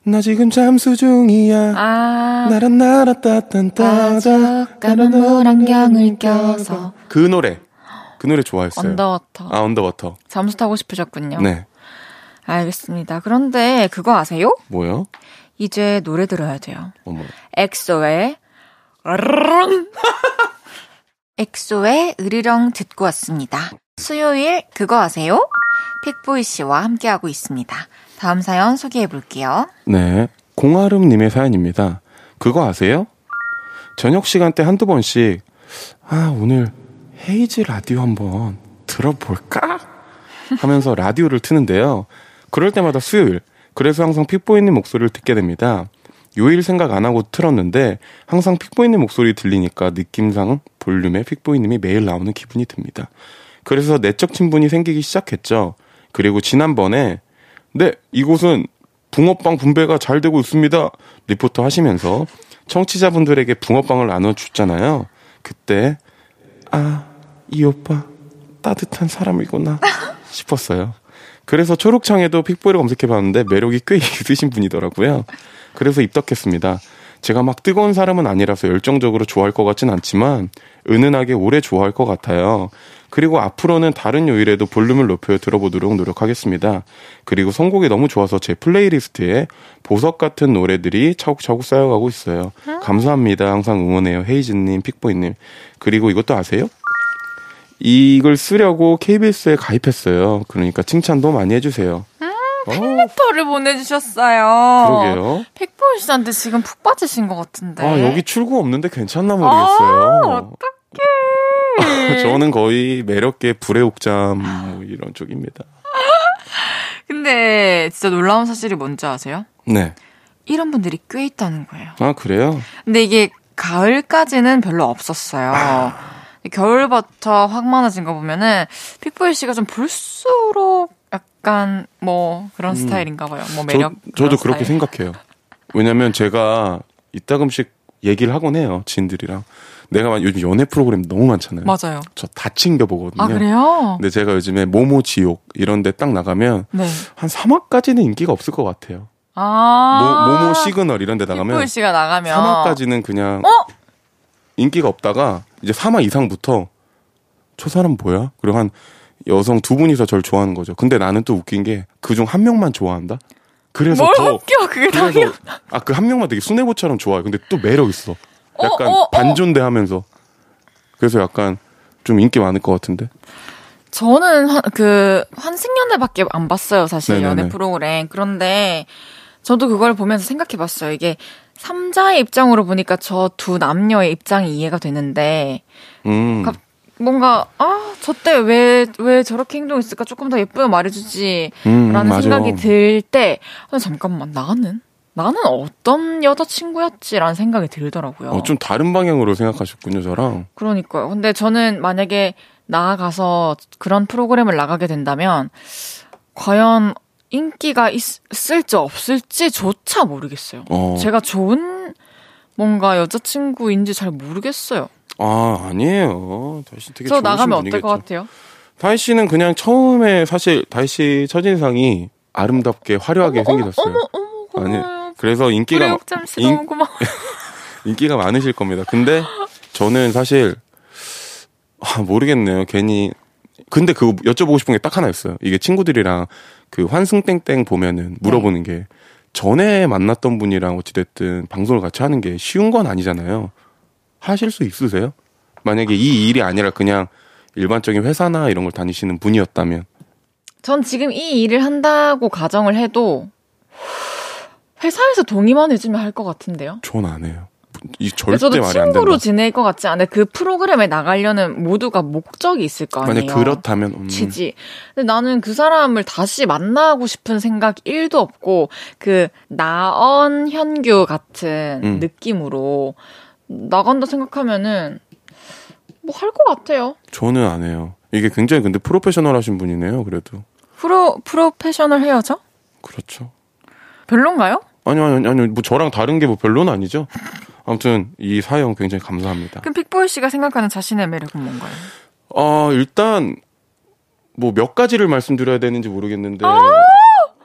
나 지금 잠수 중이야. 아, 나란 나라 따딴 따자 까만 물안경을 껴서 그 노래 그 노래 좋아했어요. Underwater. 아 Underwater. 잠수 타고 싶으셨군요. 네. 알겠습니다. 그런데 그거 아세요? 뭐요? 이제 노래 들어야 돼요. 어머. 엑소의 으르렁 *laughs* 엑소의 으르렁 듣고 왔습니다. 수요일 그거 아세요? 픽보이 씨와 함께하고 있습니다. 다음 사연 소개해 볼게요. 네. 공아름님의 사연입니다. 그거 아세요? 저녁 시간 때 한두 번씩, 아, 오늘 헤이즈 라디오 한번 들어볼까? 하면서 라디오를 트는데요. 그럴 때마다 수요일. 그래서 항상 픽보이님 목소리를 듣게 됩니다. 요일 생각 안 하고 틀었는데 항상 픽보이님 목소리 들리니까 느낌상 볼륨에 픽보이님이 매일 나오는 기분이 듭니다. 그래서 내적 친분이 생기기 시작했죠. 그리고 지난번에 네, 이곳은 붕어빵 분배가 잘 되고 있습니다. 리포터 하시면서 청취자분들에게 붕어빵을 나눠 줬잖아요. 그때, 아, 이 오빠 따뜻한 사람이구나 *laughs* 싶었어요. 그래서 초록창에도 픽보이를 검색해봤는데 매력이 꽤 있으신 분이더라고요. 그래서 입덕했습니다. 제가 막 뜨거운 사람은 아니라서 열정적으로 좋아할 것 같진 않지만 은은하게 오래 좋아할 것 같아요. 그리고 앞으로는 다른 요일에도 볼륨을 높여 들어보도록 노력하겠습니다. 그리고 선곡이 너무 좋아서 제 playlist에 보석 같은 노래들이 차곡차곡 쌓여가고 있어요. 감사합니다. 항상 응원해요. 헤이즈님, 픽보이님. 그리고 이것도 아세요? 이걸 쓰려고 KBS에 가입했어요. 그러니까 칭찬도 많이 해주세요. 어, 포토를 보내주셨어요. 그러게요. 픽보이 씨한테 지금 푹 빠지신 것 같은데. 아, 여기 출구 없는데 괜찮나 모르겠어요. 어떡해. *laughs* 저는 거의 매력계 불의 옥잠 뭐 이런 쪽입니다. *laughs* 근데 진짜 놀라운 사실이 뭔지 아세요? 네. 이런 분들이 꽤 있다는 거예요. 아, 그래요? 근데 이게 가을까지는 별로 없었어요. 아. 겨울부터 확 많아진 거 보면은 픽보이 씨가 좀 볼수록 약간 뭐 그런 스타일인가 봐요. 뭐 매력. 저, 저도 그런 그렇게. 생각해요. 왜냐면 제가 이따금씩 얘기를 하곤 해요. 지인들이랑. 내가 막 요즘 연애 프로그램 너무 많잖아요. 맞아요. 저 다 챙겨 보거든요. 아 그래요? 근데 제가 요즘에 모모 지옥 이런 데 딱 나가면 네. 한 3화까지는 인기가 없을 것 같아요. 아. 모, 모모 시그널 이런 데 나가면 픽보이 씨가 나가면 3화까지는 그냥 어? 인기가 없다가 이제 3화 이상부터 저 사람 뭐야? 그리고 한 여성 두 분이서 저를 좋아하는 거죠. 근데 나는 또 웃긴 게 그 중 한 명만 좋아한다? 그래서 뭘 더 웃겨 그게 당연. 그래서 아그 한 명만 되게 순애보처럼 좋아요. 근데 또 매력 있어. 약간 어, 어, 어. 반존대하면서 그래서 약간 좀 인기 많을 것 같은데. 저는 한- 그 환승연애밖에 안 봤어요, 사실 네네네. 연애 프로그램. 그런데 저도 그걸 보면서 생각해봤어요. 이게 삼자의 입장으로 보니까 저 두 남녀의 입장이 이해가 되는데 음. 갑- 뭔가 아 저 때 왜 왜 저렇게 행동했을까 조금 더 예쁘게 말해주지 음, 라는. 생각이 들때 아, 잠깐만 나는 나는 어떤 여자친구였지라는 생각이 들더라고요. 어, 좀 다른 방향으로 생각하셨군요, 저랑. 그러니까요. 근데 저는 만약에 나아가서 그런 프로그램을 나가게 된다면 과연 인기가 있을지 없을지조차 모르겠어요. 어. 제가 좋은 뭔가 여자친구인지 잘 모르겠어요. 아, 아니에요. 씨 되게 저 나가면 어떨 분이겠죠. 것 같아요? 다희 씨는 그냥 처음에 사실 다희 씨 첫인상이 아름답게 화려하게 생기셨어요. 어머, 어머, 고마워요. 아니, 그래서 인기가 씨 인-. *laughs* 인기가 많으실 겁니다. 근데 저는 사실 아, 모르겠네요. 괜히 근데 그거 여쭤보고 싶은 게 딱 하나 있어요. 이게 친구들이랑 그 환승땡땡 보면은 물어보는 게 전에 만났던 분이랑 어찌됐든 방송을 같이 하는 게 쉬운 건 아니잖아요. 하실 수 있으세요? 만약에 이 일이 아니라 그냥 일반적인 회사나 이런 걸 다니시는 분이었다면 전 지금 이 일을 한다고 가정을 해도 회사에서 동의만 해주면 할 것 같은데요. 전 안 해요. 이 절대 저도 말이 안 친구로 된다. 지낼 것 같지 않아요. 그 프로그램에 나가려는 모두가 목적이 있을 거 아니에요. 만약 그렇다면 음, 치지. 근데 나는 그 사람을 다시 만나고 싶은 생각 1도 없고, 그, 나언 현규 같은 음. 느낌으로 나간다 생각하면은, 뭐 할 것 같아요. 저는 안 해요. 이게 굉장히 근데 프로페셔널 하신 분이네요. 그래도 프로, 프로페셔널 헤어져? 그렇죠. 별론가요? 아니요, 아니요, 아니요. 뭐 저랑 다른 게 뭐 별로는 아니죠. 아무튼 이 사연 굉장히 감사합니다. 그럼 픽보이 씨가 생각하는 자신의 매력은 뭔가요? 어, 일단 뭐 몇 가지를 말씀드려야 되는지 모르겠는데 아!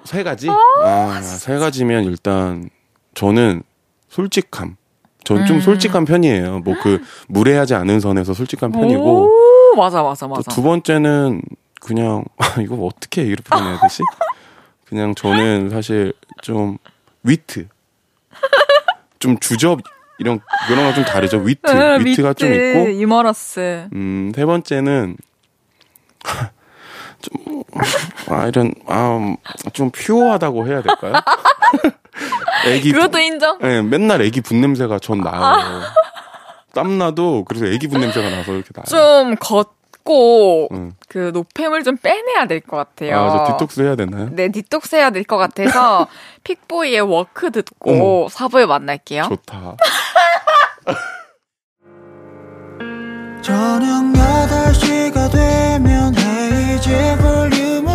세 가지? 아, 세 가지면 일단 저는 솔직함. 전좀 음. 솔직한 편이에요. 뭐 그 무례하지 않은 선에서 솔직한 편이고 오, 맞아, 맞아, 또 맞아. 두 번째는 그냥 아, *laughs* 이거 어떻게 얘기를 표현해야 되지? 그냥 저는 사실 좀 위트, 좀 주접 이런 그런 거 좀 다르죠. 위트, 응, 위트가 좀 위트, 있고 유머러스. 음, 세 번째는 *laughs* 좀, 아, 이런, 아, 좀 pure하다고 해야 될까요? *laughs* 애기. 그것도 인정? 예, 맨날 애기 분 냄새가 전 나요. 땀나도 그래서 애기 분 냄새가 나서 이렇게 나요. 좀 걷고, 응. 그 노폐물 좀 빼내야 될 것 같아요. 아, 저 디톡스 해야 되나요? 네, 디톡스 해야 될 것 같아서 *laughs* 픽보이의 Walk 듣고 사부에 만날게요. 좋다. 저녁 8시가 되면 헤이즈 볼륨을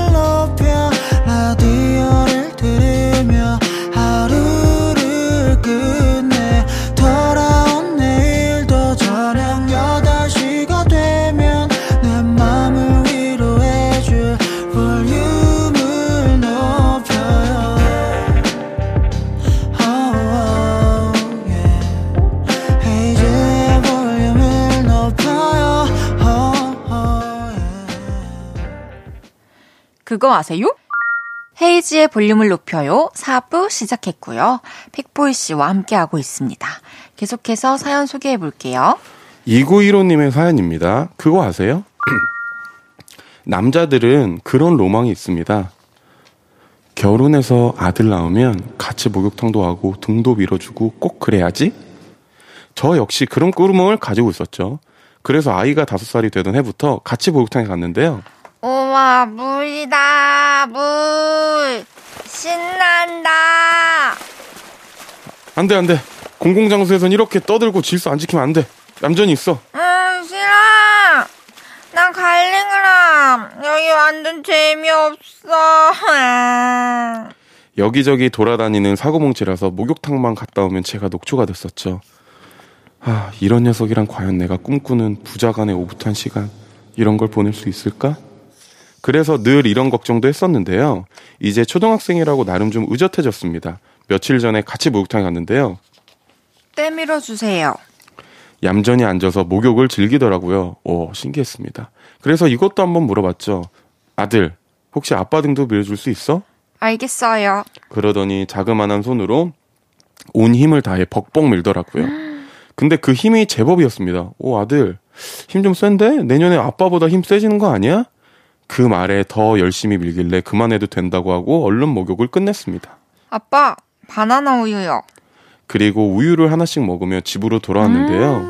그거 아세요? 헤이지의 볼륨을 높여요. 4부 시작했고요. 픽보이 씨와 함께하고 있습니다. 계속해서 사연 소개해 볼게요. 2915님의 사연입니다. 그거 아세요? *clears throat* 남자들은 그런 로망이 있습니다. 결혼해서 아들 낳으면 같이 목욕탕도 하고 등도 밀어주고 꼭 그래야지? 저 역시 그런 꾸르멍을 가지고 있었죠. 그래서 아이가 다섯 살이 되던 해부터 같이 목욕탕에 갔는데요. 우와, 물이다, 물. 신난다. 안 돼, 안 돼. 공공장소에선 이렇게 떠들고 질서 안 지키면 안 돼. 얌전히 있어. 음, 싫어. 난 갈래, 그럼. 여기 완전 재미없어. *laughs* 여기저기 돌아다니는 사고뭉치라서 목욕탕만 갔다 오면 제가 녹초가 됐었죠. 아, 이런 녀석이랑 과연 내가 꿈꾸는 부자간의 오붓한 시간, 이런 걸 보낼 수 있을까? 그래서 늘 이런 걱정도 했었는데요. 이제 초등학생이라고 나름 좀 의젓해졌습니다. 며칠 전에 같이 목욕탕에 갔는데요. 때 밀어 주세요. 얌전히 앉아서 목욕을 즐기더라고요. 오, 신기했습니다. 그래서 이것도 한번 물어봤죠. 아들, 혹시 아빠 등도 밀어줄 수 있어? 알겠어요. 그러더니 자그마한 손으로 온 힘을 다해 벅벅 밀더라고요. 근데 그 힘이 제법이었습니다. 오, 아들, 힘 좀 센데? 내년에 아빠보다 힘 세지는 거 아니야? 그 말에 더 열심히 밀길래 그만해도 된다고 하고 얼른 목욕을 끝냈습니다. 아빠, 바나나 우유요. 그리고 우유를 하나씩 먹으며 집으로 돌아왔는데요.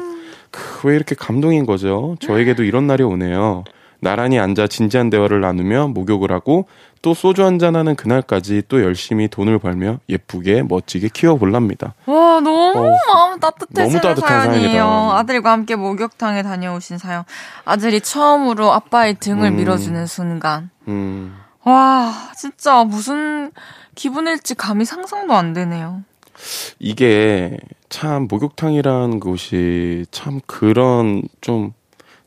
그, 왜 이렇게 감동인 거죠? 저에게도 이런 날이 오네요. 나란히 앉아 진지한 대화를 나누며 목욕을 하고 또 소주 한잔 하는 그날까지 또 열심히 돈을 벌며 예쁘게 멋지게 키워볼랍니다. 와, 너무 어, 마음 따뜻해지는 너무 사연이에요. 사연이다. 아들과 함께 목욕탕에 다녀오신 사연. 아들이 처음으로 아빠의 등을 음. 밀어주는 순간. 음, 와, 진짜 무슨 기분일지 감이 상상도 안 되네요. 이게 참 목욕탕이라는 곳이 참 그런 좀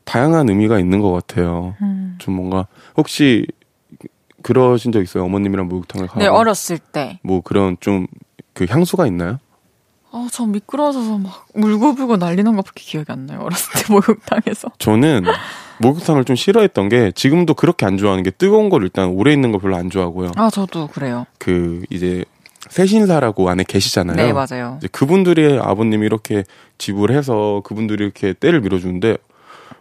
다양한 의미가 있는 것 같아요. 음. 좀 뭔가 혹시 그러신 적 있어요? 어머님이랑 목욕탕을 가고 네, 어렸을 때. 뭐 그런 좀 그 향수가 있나요? 아, 전 미끄러져서 막 울고불고 난리 난 것밖에 기억이 안 나요. 어렸을 때 *laughs* 목욕탕에서. 저는 *laughs* 목욕탕을 좀 싫어했던 게 지금도 그렇게 안 좋아하는 게 뜨거운 걸 일단 오래 있는 거 별로 안 좋아하고요. 아, 저도 그래요. 그 이제 세신사라고 안에 계시잖아요. 네, 맞아요. 이제 그분들의 아버님이 이렇게 집을 해서 그분들이 이렇게 때를 밀어주는데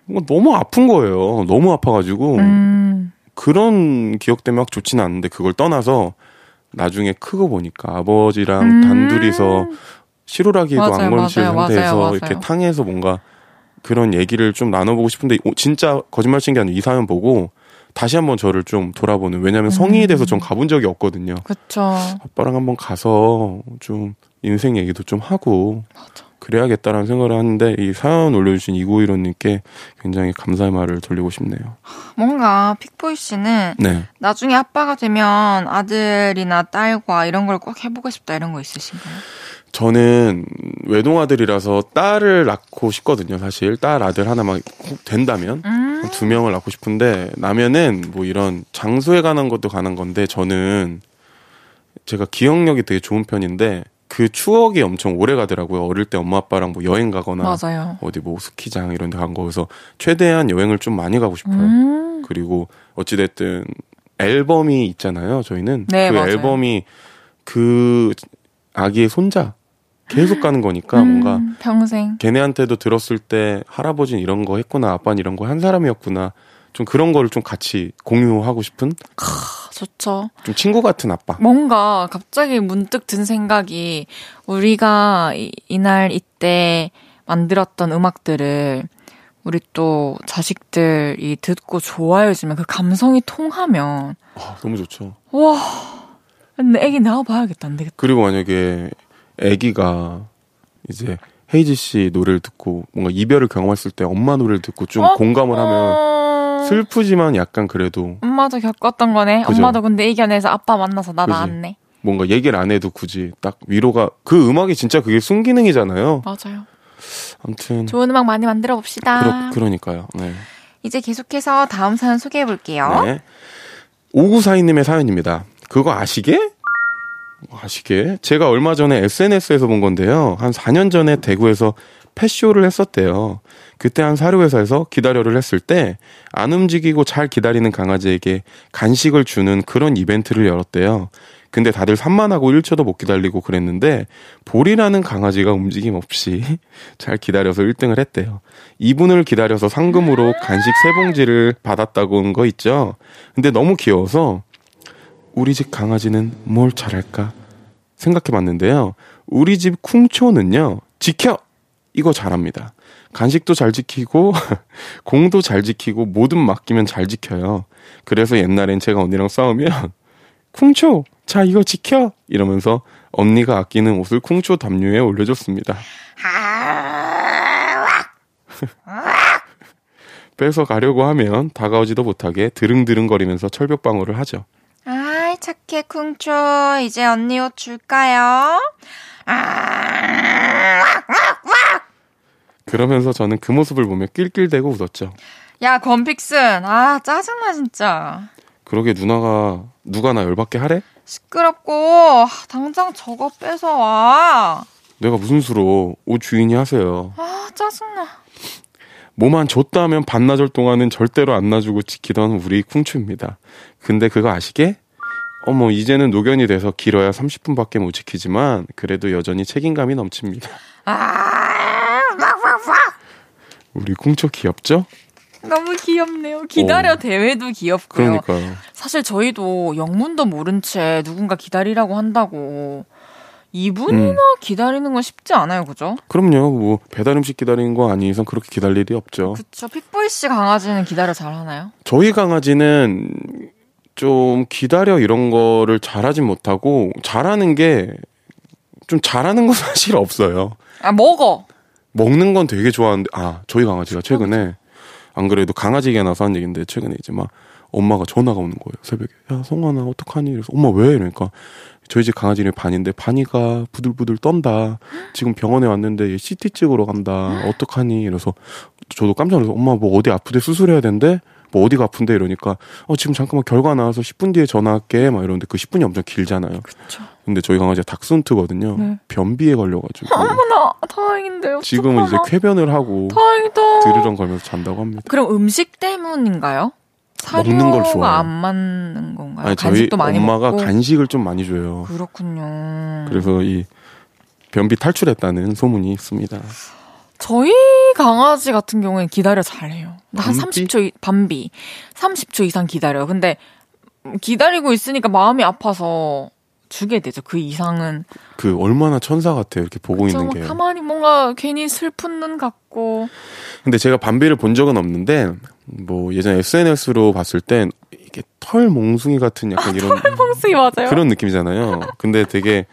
뭔가 너무 아픈 거예요. 너무 아파가지고 음, 그런 기억 때문에 막 좋지는 않은데 그걸 떠나서 나중에 크고 보니까 아버지랑 음. 단둘이서 시루라기도 맞아요, 안 걸칠 맞아요, 상태에서 맞아요, 이렇게. 탕에서 뭔가 그런 얘기를 좀 나눠보고 싶은데 오, 진짜 거짓말 친 게 아니라 이 사연 보고 다시 한번 저를 좀 돌아보는 왜냐하면 성인이 돼서 전 가본 적이 없거든요. 그쵸. 아빠랑 한번 가서 좀 인생 얘기도 좀 하고 맞아. 그래야겠다라는 생각을 하는데 이 사연 올려주신 이구이로님께 굉장히 감사의 말을 돌리고 싶네요. 뭔가 픽보이 씨는 네. 나중에 아빠가 되면 아들이나 딸과 이런 걸 꼭 해보고 싶다 이런 거 있으신가요? 저는 외동아들이라서 딸을 낳고 싶거든요, 사실. 딸, 아들 하나만 꼭 된다면. 음, 두 명을 낳고 싶은데, 나면은 뭐 이런 장소에 관한 것도 관한 건데, 저는 제가 기억력이 되게 좋은 편인데, 그 추억이 엄청 오래 가더라고요. 어릴 때 엄마 아빠랑 뭐 여행 가거나, 맞아요. 어디 뭐 스키장 이런 데 간 거에서 최대한 여행을 좀 많이 가고 싶어요. 음, 그리고 어찌 됐든 앨범이 있잖아요. 저희는 네, 그 맞아요. 앨범이 그 아기의 손자 계속 가는 거니까 뭔가 음, 평생. 걔네한테도 들었을 때 할아버지는 이런 거 했구나, 아빠는 이런 거 한 사람이었구나. 좀 그런 거를 좀 같이 공유하고 싶은 아, 좋죠. 좀 친구 같은 아빠. 뭔가 갑자기 문득 든 생각이 우리가 이, 이날 이때 만들었던 음악들을 우리 또 자식들이 듣고 좋아해주면 그 감성이 통하면 아, 너무 좋죠. 와 근데 애기 낳아봐야겠다 안 되겠다. 그리고 만약에 아기가 이제 헤이지 씨 노래를 듣고 뭔가 이별을 경험했을 때 엄마 노래를 듣고 좀 어? 공감을 하면 어... 슬프지만 약간 그래도 엄마도 겪었던 거네. 그죠. 엄마도 근데 이겨내서 아빠 만나서 나 그지. 낳았네. 뭔가 얘기를 안 해도 굳이 딱 위로가 그 음악이 진짜 그게 순기능이잖아요. 맞아요. 아무튼 좋은 음악 많이 만들어 봅시다. 그러, 그러니까요. 네. 이제 계속해서 다음 사연 소개해 볼게요. 네. 5942님의 사연입니다. 그거 아시게? 아시게? 제가 얼마 전에 SNS에서 본 건데요. 한 4년 전에 대구에서 패쇼를 했었대요. 그때 한 사료회사에서 기다려를 했을 때 안 움직이고 잘 기다리는 강아지에게 간식을 주는 그런 이벤트를 열었대요. 근데 다들 산만하고 1초도 못 기다리고 그랬는데 볼이라는 강아지가 움직임 없이 *laughs* 잘 기다려서 1등을 했대요. 이분을 기다려서 상금으로 간식 세 봉지를 받았다고 한 거 있죠. 근데 너무 귀여워서 우리 집 강아지는 뭘 잘할까 생각해 봤는데요. 우리 집 쿵초는요. 지켜! 이거 잘합니다. 간식도 잘 지키고 *laughs* 공도 잘 지키고 뭐든 맡기면 잘 지켜요. 그래서 옛날엔 제가 언니랑 싸우면 *laughs* 쿵초 자 이거 지켜 이러면서 언니가 아끼는 옷을 쿵초 담요에 올려줬습니다. 뺏어 가려고 하면 다가오지도 못하게 드릉드릉거리면서 철벽 방어를 하죠. 아이 착해 쿵초 이제 언니 옷 줄까요? 그러면서 저는 그 모습을 보며 낄낄대고 웃었죠. 야 건픽슨 아 짜증나 진짜 그러게 누나가 누가 나 열받게 하래? 시끄럽고 아, 당장 저거 뺏어와 내가 무슨 수로 옷 주인이 하세요. 아 짜증나 뭐만 줬다 하면 반나절 동안은 절대로 안 놔주고 지키던 우리 쿵추입니다. 근데 그거 아시게? 어머 이제는 노견이 돼서 길어야 30분밖에 못 지키지만 그래도 여전히 책임감이 넘칩니다. 우리 쿵초 귀엽죠? 너무 귀엽네요 기다려 오. 대회도 귀엽고요 그러니까요. 사실 저희도 영문도 모른 채 누군가 기다리라고 한다고 이분이나 기다리는 건 쉽지 않아요 그죠? 그럼요. 뭐 배달 음식 기다리는 거 아닌 이상 그렇게 기다릴 일이 없죠. 그쵸 픽보이 씨 강아지는 기다려 잘 하나요? 저희 강아지는 좀 기다려 이런 거를 잘하진 못하고 잘하는 게 좀 잘하는 건 *laughs* 사실 없어요. 아 먹어 먹는 건 되게 좋아하는데 아 저희 강아지가 최근에 안 그래도 강아지 얘기가 나서 한 얘기인데 최근에 이제 막 엄마가 전화가 오는 거예요 새벽에. 야 성환아 어떡하니? 그래서 엄마 왜? 이러니까 저희 집 강아지 이름이 반인데 반이가 부들부들 떤다. 지금 병원에 왔는데 얘 CT 찍으러 간다. 어떡하니? 이래서 저도 깜짝 놀라서 엄마 뭐 어디 아프대? 수술해야 된대 뭐 어디가 아픈데 이러니까 어 지금 잠깐만 결과 나와서 10분 뒤에 전화할게 막 이러는데 그 10분이 엄청 길잖아요. 그쵸. 근데 저희 강아지가 닥순트거든요. 네. 변비에 걸려가지고 어머나, 다행인데요. 지금은 이제 쾌변을 하고 다행이다. 드르렁 걸면서 잔다고 합니다. 그럼 음식 때문인가요? 먹는 걸 좋아해요. 안 맞는 건가요? 아니 저희 엄마가 먹고. 간식을 좀 많이 줘요. 그렇군요. 그래서 이 변비 탈출했다는 소문이 있습니다. 저희 강아지 같은 경우에는 기다려 잘해요. 한 밤비? 30초, 이- 밤비. 30초 이상 기다려요. 근데 기다리고 있으니까 마음이 아파서 주게 되죠. 그 이상은. 그 얼마나 천사 같아요. 이렇게 보고 좀 있는 게. 가만히 뭔가 괜히 슬픈 눈 같고. 근데 제가 밤비를 본 적은 없는데 뭐 예전 SNS로 봤을 땐 이게 털 몽숭이 같은 *laughs* 약간 이런 펑스이 맞아요. 그런 느낌이잖아요. 근데 되게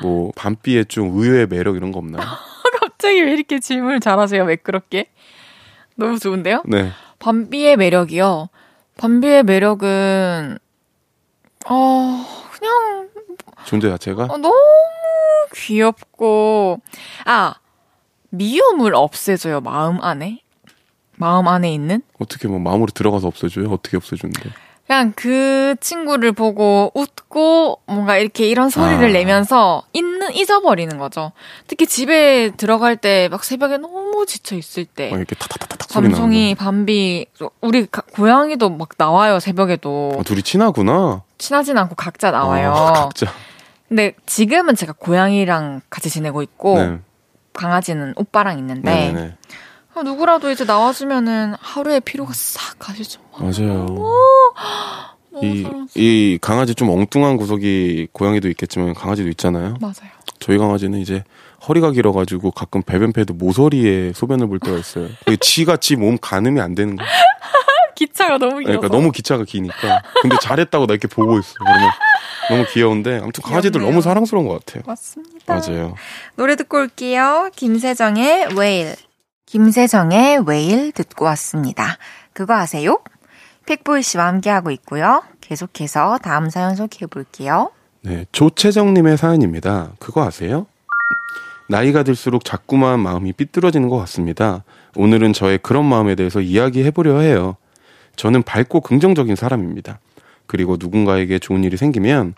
뭐 밤비의 좀 의외의 매력 이런 거 없나요? *laughs* 갑자기 왜 이렇게 질문을 잘하세요? 매끄럽게? 너무 좋은데요? 네. 밤비의 매력이요. 밤비의 매력은 어 그냥 존재 자체가 어, 너무 귀엽고 아 미움을 없애줘요 마음 안에 마음 안에 있는 어떻게 뭐 마음으로 들어가서 없애줘요? 어떻게 없애주는데? 그냥 그 친구를 보고 웃고 뭔가 이렇게 이런 소리를 아. 내면서 있는 잊어버리는 거죠. 특히 집에 들어갈 때 막 새벽에 너무 지쳐 있을 때막 이렇게 나는 밤송이 밤비 우리 가- 고양이도 막 나와요 새벽에도 거. 아, 둘이 친하구나. 친하진 않고 각자 나와요. 아, *laughs* 각자. 근데 지금은 제가 고양이랑 같이 지내고 있고 네. 강아지는 오빠랑 있는데 네네네. 아, 누구라도 이제 나와주면은 하루의 피로가 싹 가시죠. 맞아요. 이. 이 강아지 좀 엉뚱한 구석이 고양이도 있겠지만 강아지도 있잖아요. 맞아요. 저희 강아지는 이제 허리가 길어가지고 가끔 배변 패드 모서리에 소변을 볼 때가 있어요. 거의 쥐같이 몸 가늠이 안 되는 거예요. *laughs* 기차가 너무 길어서. 그러니까 너무 기차가 기니까. 근데 잘했다고 나 이렇게 보고 있어. 그러면 너무 귀여운데 아무튼 강아지들 귀엽네요. 너무 사랑스러운 것 같아요. 맞습니다. 맞아요. 노래 듣고 올게요. 김세정의 웨일. 김세정의 웨일 듣고 왔습니다. 그거 아세요? 픽보이 씨와 함께하고 있고요. 계속해서 다음 사연 소개해 볼게요. 네, 조채정님의 사연입니다. 그거 아세요? 나이가 들수록 자꾸만 마음이 삐뚤어지는 것 같습니다. 오늘은 저의 그런 마음에 대해서 이야기해 보려 해요. 저는 밝고 긍정적인 사람입니다. 그리고 누군가에게 좋은 일이 생기면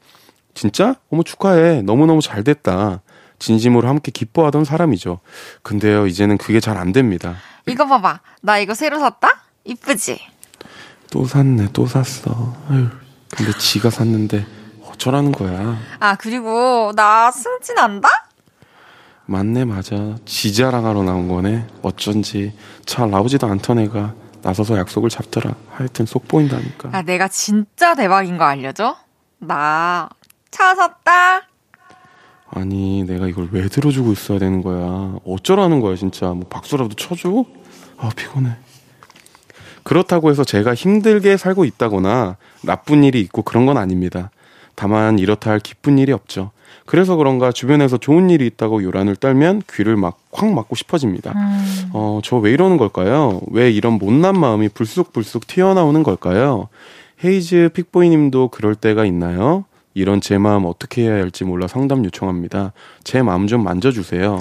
진짜? 어머 축하해. 너무너무 잘 됐다. 진심으로 함께 기뻐하던 사람이죠. 근데요, 이제는 그게 잘 안 됩니다. 이거 봐봐. 나 이거 새로 샀다? 이쁘지? 또 샀네, 또 샀어. 아유, 근데 지가 샀는데 어쩌라는 거야. 아, 그리고 나 승진한다? 맞네 맞아 지 자랑하러 나온 거네 어쩐지 잘 나오지도 않던 애가 나서서 약속을 잡더라 하여튼 속 보인다니까 아, 내가 진짜 대박인 거 알려줘? 나 차 샀다? 아니 내가 이걸 왜 들어주고 있어야 되는 거야? 어쩌라는 거야 진짜. 뭐 박수라도 쳐줘? 아 피곤해. 그렇다고 해서 제가 힘들게 살고 있다거나 나쁜 일이 있고 그런 건 아닙니다. 다만 이렇다 할 기쁜 일이 없죠. 그래서 그런가 주변에서 좋은 일이 있다고 요란을 떨면 귀를 막확 막고 싶어집니다. 음, 어, 저 왜 이러는 걸까요? 왜 이런 못난 마음이 불쑥불쑥 튀어나오는 걸까요? 헤이즈 픽보이 님도 그럴 때가 있나요? 이런 제 마음 어떻게 해야 할지 몰라 상담 요청합니다. 제 마음 좀 만져주세요.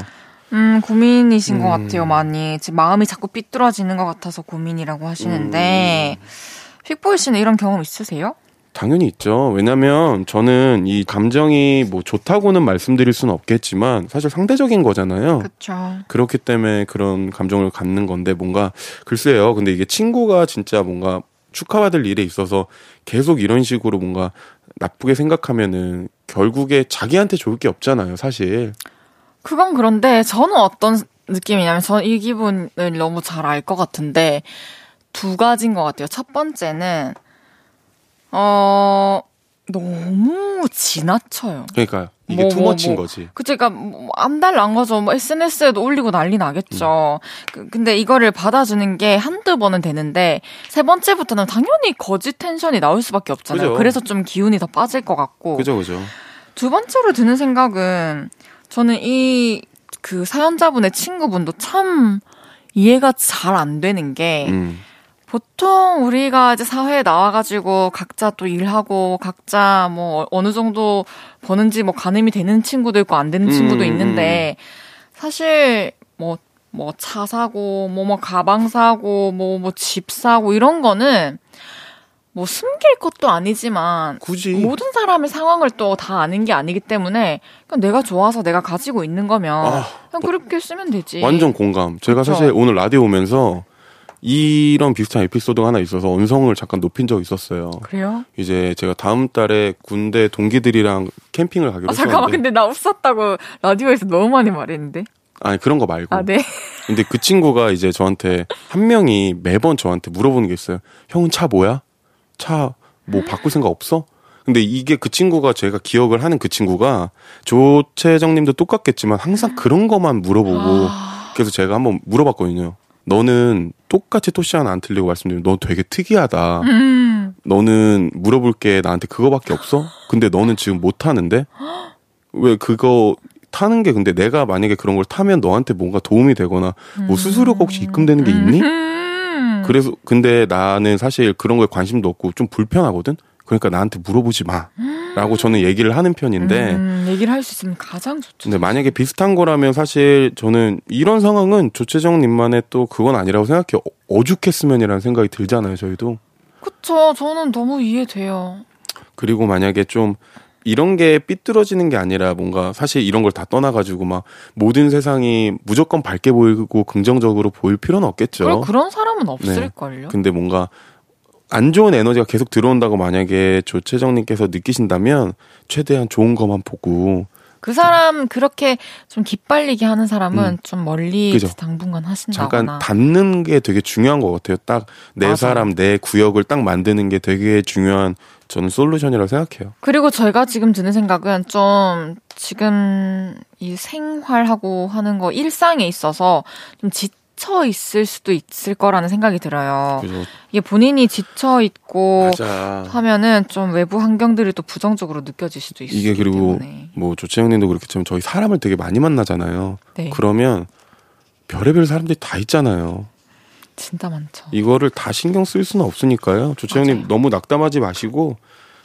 음, 고민이신 것 음. 같아요, 많이. 지금 마음이 자꾸 삐뚤어지는 것 같아서 고민이라고 하시는데, 픽보이 씨는 이런 경험 있으세요? 당연히 있죠. 왜냐면 저는 이 감정이 뭐 좋다고는 말씀드릴 수는 없겠지만 사실 상대적인 거잖아요. 그쵸. 그렇기 때문에 그런 감정을 갖는 건데 뭔가 글쎄요. 근데 이게 친구가 진짜 뭔가 축하받을 일에 있어서 계속 이런 식으로 뭔가 나쁘게 생각하면은 결국에 자기한테 좋을 게 없잖아요, 사실. 그건 그런데 저는 어떤 느낌이냐면 저는 이 기분을 너무 잘 알 것 같은데 두 가지인 것 같아요. 첫 번째는 어 너무 지나쳐요. 그러니까 이게 뭐, 투머치인 뭐, 거지. 그쵸, 그니까, 안달난 거죠. 뭐, SNS에도 올리고 난리 나겠죠. 그, 근데 이거를 받아주는 게 한두 번은 되는데, 세 번째부터는 당연히 거짓 텐션이 나올 수밖에 없잖아요. 그죠. 그래서 좀 기운이 더 빠질 것 같고. 그죠, 그죠. 두 번째로 드는 생각은, 저는 이, 그 사연자분의 친구분도 참 이해가 잘 안 되는 게, 음. 보통 우리가 이제 사회에 나와가지고 각자 또 일하고 각자 뭐 어느 정도 버는지 뭐 가늠이 되는 친구도 있고 안 되는 음, 친구도 음, 있는데 사실 뭐 뭐 차 사고, 뭐뭐 가방 사고, 뭐 뭐 집 사고 이런 거는 뭐 숨길 것도 아니지만 굳이 모든 사람의 상황을 또 다 아는 게 아니기 때문에 그냥 내가 좋아서 내가 가지고 있는 거면 아, 그냥 그렇게 쓰면 되지. 완전 공감. 제가 그쵸? 사실 오늘 라디오 오면서 이런 비슷한 에피소드가 하나 있어서 언성을 잠깐 높인 적이 있었어요. 그래요? 이제 제가 다음 달에 군대 동기들이랑 캠핑을 가기로 아, 잠깐만, 했었는데 근데 나 웃었다고 라디오에서 너무 많이 말했는데. 아니 그런 거 말고 아, 네. 근데 그 친구가 이제 저한테 한 명이 매번 저한테 물어보는 게 있어요. 형은 차 뭐야? 차 뭐 바꿀 생각 없어? 근데 이게 그 친구가 제가 기억을 하는 그 친구가 조채정님도 똑같겠지만 항상 그런 것만 물어보고 아, 그래서 제가 한번 물어봤거든요. 너는 똑같이 토시 하나 안 틀리고 말씀드리면 너 되게 특이하다. 음. 너는 물어볼 게 나한테 그거밖에 없어? 근데 너는 지금 못 타는데? 왜 그거 타는 게 근데 내가 만약에 그런 걸 타면 너한테 뭔가 도움이 되거나 뭐 수수료가 혹시 입금되는 게 있니? 음. 그래서 근데 나는 사실 그런 거에 관심도 없고 좀 불편하거든. 그러니까 나한테 물어보지 마 라고 저는 얘기를 하는 편인데 음, 얘기를 할 수 있으면 가장 좋죠. 근데 만약에 비슷한 거라면 사실 저는 이런 상황은 조채정님만의 또 그건 아니라고 생각해요. 어- 어죽했으면이라는 생각이 들잖아요, 저희도. 그쵸. 저는 너무 이해돼요. 그리고 만약에 좀 이런 게 삐뚤어지는 게 아니라 뭔가 사실 이런 걸 다 떠나가지고 막 모든 세상이 무조건 밝게 보이고 긍정적으로 보일 필요는 없겠죠. 그런 사람은 없을걸요? 근데 뭔가 안 좋은 에너지가 계속 들어온다고 만약에 조채정님께서 느끼신다면 최대한 좋은 것만 보고 그 사람 그렇게 좀 기빨리게 하는 사람은 음. 좀 멀리 그죠. 당분간 잠깐 하신다거나. 닿는 게 되게 중요한 것 같아요. 딱 내. 사람, 내 구역을 딱 만드는 게 되게 중요한 저는 솔루션이라고 생각해요. 그리고 저희가 지금 드는 생각은 좀 지금 이 생활하고 하는 거 일상에 있어서 좀 지 쳐 있을 수도 있을 거라는 생각이 들어요. 그래서 이게 본인이 지쳐 있고 맞아. 하면은 좀 외부 환경들이 또 부정적으로 느껴질 수도 있기 이게 그리고 때문에. 뭐 조채영님도 그렇겠지만 저희 사람을 되게 많이 만나잖아요. 네. 그러면 별의별 사람들이 다 있잖아요. 진짜 많죠. 이거를 다 신경 쓸 수는 없으니까요. 조채영님. 너무 낙담하지 마시고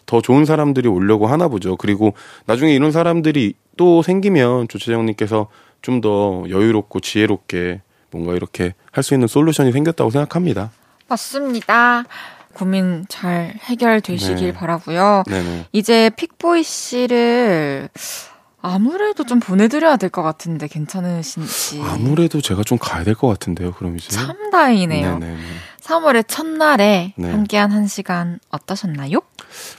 더 좋은 사람들이 오려고 하나 보죠. 그리고 나중에 이런 사람들이 또 생기면 조채영님께서 좀 더 여유롭고 지혜롭게 뭔가 이렇게 할 수 있는 솔루션이 생겼다고 생각합니다. 맞습니다. 고민 잘 해결되시길 네. 바라고요. 네네. 이제 픽보이 씨를 아무래도 좀 보내드려야 될 것 같은데 괜찮으신지. 아무래도 제가 좀 가야 될 것 같은데요. 그럼 이제. 참 다행이네요. 네네네. 3월의 첫날에 네. 함께한 한 시간 어떠셨나요?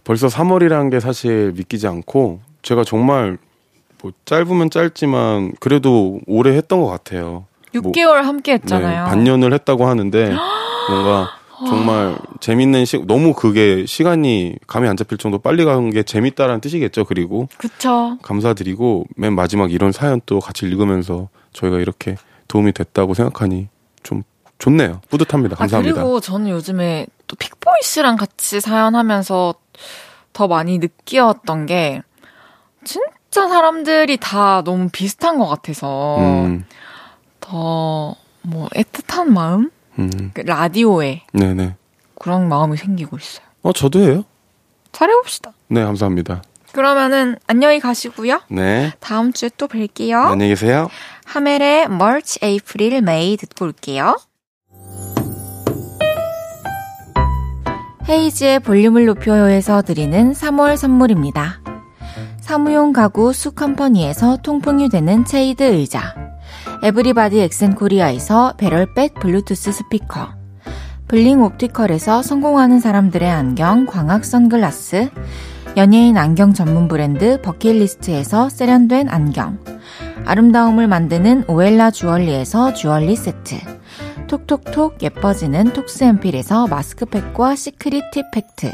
벌써 3월이라는 게 사실 믿기지 않고 제가 정말 뭐 짧으면 짧지만 그래도 오래 했던 것 같아요. 6개월 함께 했잖아요. 네, 반년을 했다고 하는데 *gasps* 뭔가 정말 재밌는 시 너무 그게 시간이 감이 안 잡힐 정도 빨리 가는 게 재밌다라는 뜻이겠죠. 그리고 그쵸. 감사드리고 맨 마지막 이런 사연 또 같이 읽으면서 저희가 이렇게 도움이 됐다고 생각하니 좀 좋네요. 뿌듯합니다. 감사합니다. 아, 그리고 저는 요즘에 또 픽보이 씨랑 같이 사연하면서 더 많이 느끼었던 게 진짜 사람들이 다 너무 비슷한 것 같아서 음, 더 뭐 애틋한 마음? 음, 그 라디오에 네네. 그런 마음이 생기고 있어요. 어 저도 해요. 잘해봅시다. 네, 감사합니다. 그러면은 안녕히 가시고요. 네, 다음 주에 또 뵐게요. 안녕히 계세요. 하멜의 March, April, May 듣고 올게요. 헤이즈의 볼륨을 높여요에서 드리는 3월 선물입니다. 사무용 가구 수컴퍼니에서 통풍이 되는 체이드 의자 에브리바디 엑센 코리아에서 배럴백 블루투스 스피커. 블링 옵티컬에서 성공하는 사람들의 안경 광학 선글라스. 연예인 안경 전문 브랜드 버킷리스트에서 세련된 안경. 아름다움을 만드는 오엘라 주얼리에서 주얼리 세트. 톡톡톡 예뻐지는 톡스앰필에서 마스크팩과 시크릿 팁 팩트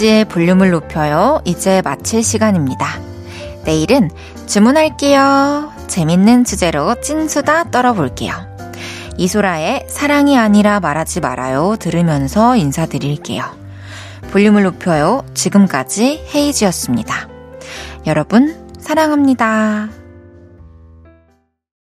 헤이지의 볼륨을 높여요. 이제 마칠 시간입니다. 내일은 주문할게요. 재밌는 주제로 찐수다 떨어볼게요. 이소라의 사랑이 아니라 말하지 말아요. 들으면서 인사드릴게요. 볼륨을 높여요. 지금까지 헤이지였습니다. 여러분, 사랑합니다.